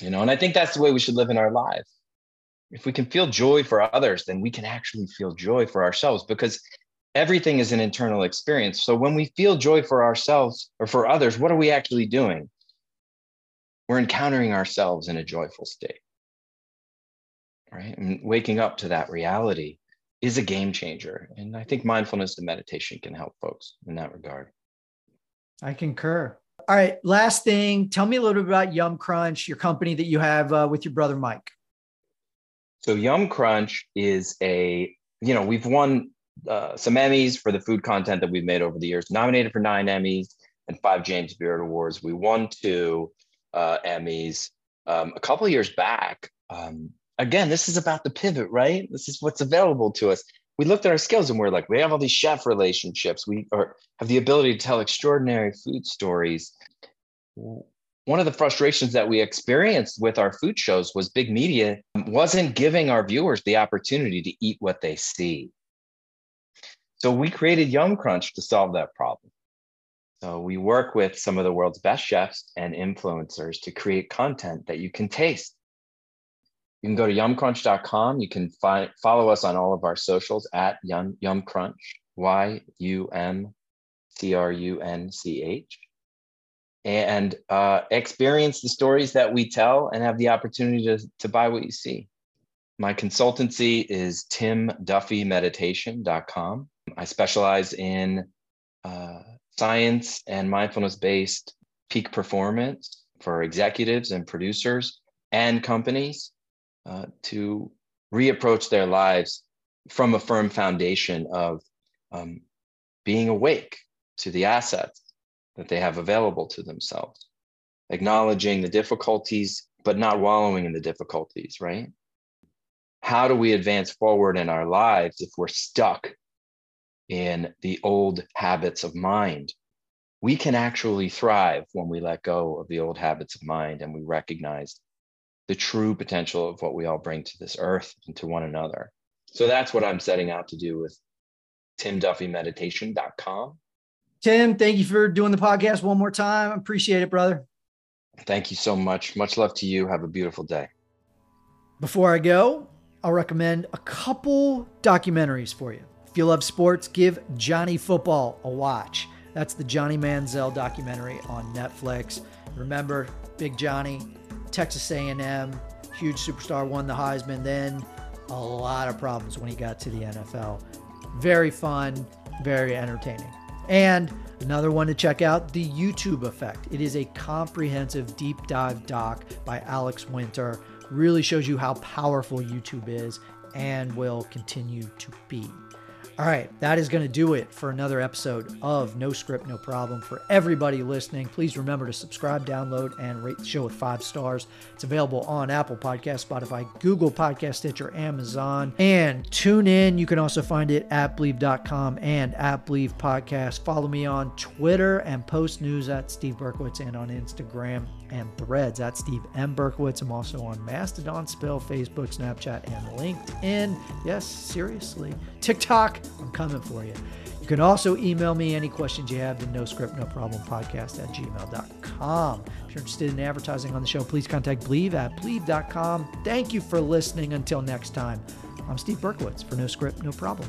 You know, and I think that's the way we should live in our lives. If we can feel joy for others, then we can actually feel joy for ourselves because everything is an internal experience. So when we feel joy for ourselves or for others, what are we actually doing? We're encountering ourselves in a joyful state. Right. And waking up to that reality is a game changer. And I think mindfulness and meditation can help folks in that regard. I concur. All right. Last thing, tell me a little bit about Yum Crunch, your company that you have uh, with your brother Mike. So, Yum Crunch is a, you know, we've won uh, some Emmys for the food content that we've made over the years. Nominated for nine Emmys and five James Beard Awards. We won two uh, Emmys um, a couple years back. Um, again, this is about the pivot, right? This is what's available to us. We looked at our skills and we're like, we have all these chef relationships. We are, have the ability to tell extraordinary food stories. One of the frustrations that we experienced with our food shows was big media wasn't giving our viewers the opportunity to eat what they see. So we created Yum Crunch to solve that problem. So we work with some of the world's best chefs and influencers to create content that you can taste. You can go to yumcrunch.com. You can find, follow us on all of our socials at Yum, Yumcrunch, Y U M C R U N C H, and uh, experience the stories that we tell and have the opportunity to, to buy what you see. My consultancy is timduffymeditation.com. I specialize in uh, science and mindfulness based peak performance for executives and producers and companies uh, to reapproach their lives from a firm foundation of um, being awake to the assets that they have available to themselves, acknowledging the difficulties, but not wallowing in the difficulties, right? How do we advance forward in our lives if we're stuck in the old habits of mind. We can actually thrive when we let go of the old habits of mind and we recognize the true potential of what we all bring to this earth and to one another. So that's what I'm setting out to do with timduffymeditation.com. Tim, thank you for doing the podcast one more time. Appreciate it, brother. Thank you so much. Much love to you. Have a beautiful day. Before I go, I'll recommend a couple documentaries for you you love sports, give Johnny Football a watch. That's the Johnny Manziel documentary on Netflix. Remember, Big Johnny, Texas A&M, huge superstar, won the Heisman. Then a lot of problems when he got to the NFL. Very fun, very entertaining. And another one to check out The YouTube Effect. It is a comprehensive deep dive doc by Alex Winter. Really shows you how powerful YouTube is and will continue to be. All right, that is going to do it for another episode of No Script, No Problem. For everybody listening, please remember to subscribe, download, and rate the show with five stars. It's available on Apple Podcast, Spotify, Google Podcast, Stitcher, Amazon, and tune in. You can also find it at Bleav.com and at Bleav Podcast. Follow me on Twitter and post news at Steve Berkowitz and on Instagram and threads at Steve M. Berkowitz. I'm also on Mastodon, Spill, Facebook, Snapchat, and LinkedIn. Yes, seriously. TikTok, I'm coming for you. You can also email me any questions you have to no script, no problem podcast at gmail.com. If you're interested in advertising on the show, please contact Bleav at Bleav.com. Thank you for listening. Until next time, I'm Steve Berkowitz for No Script, No Problem.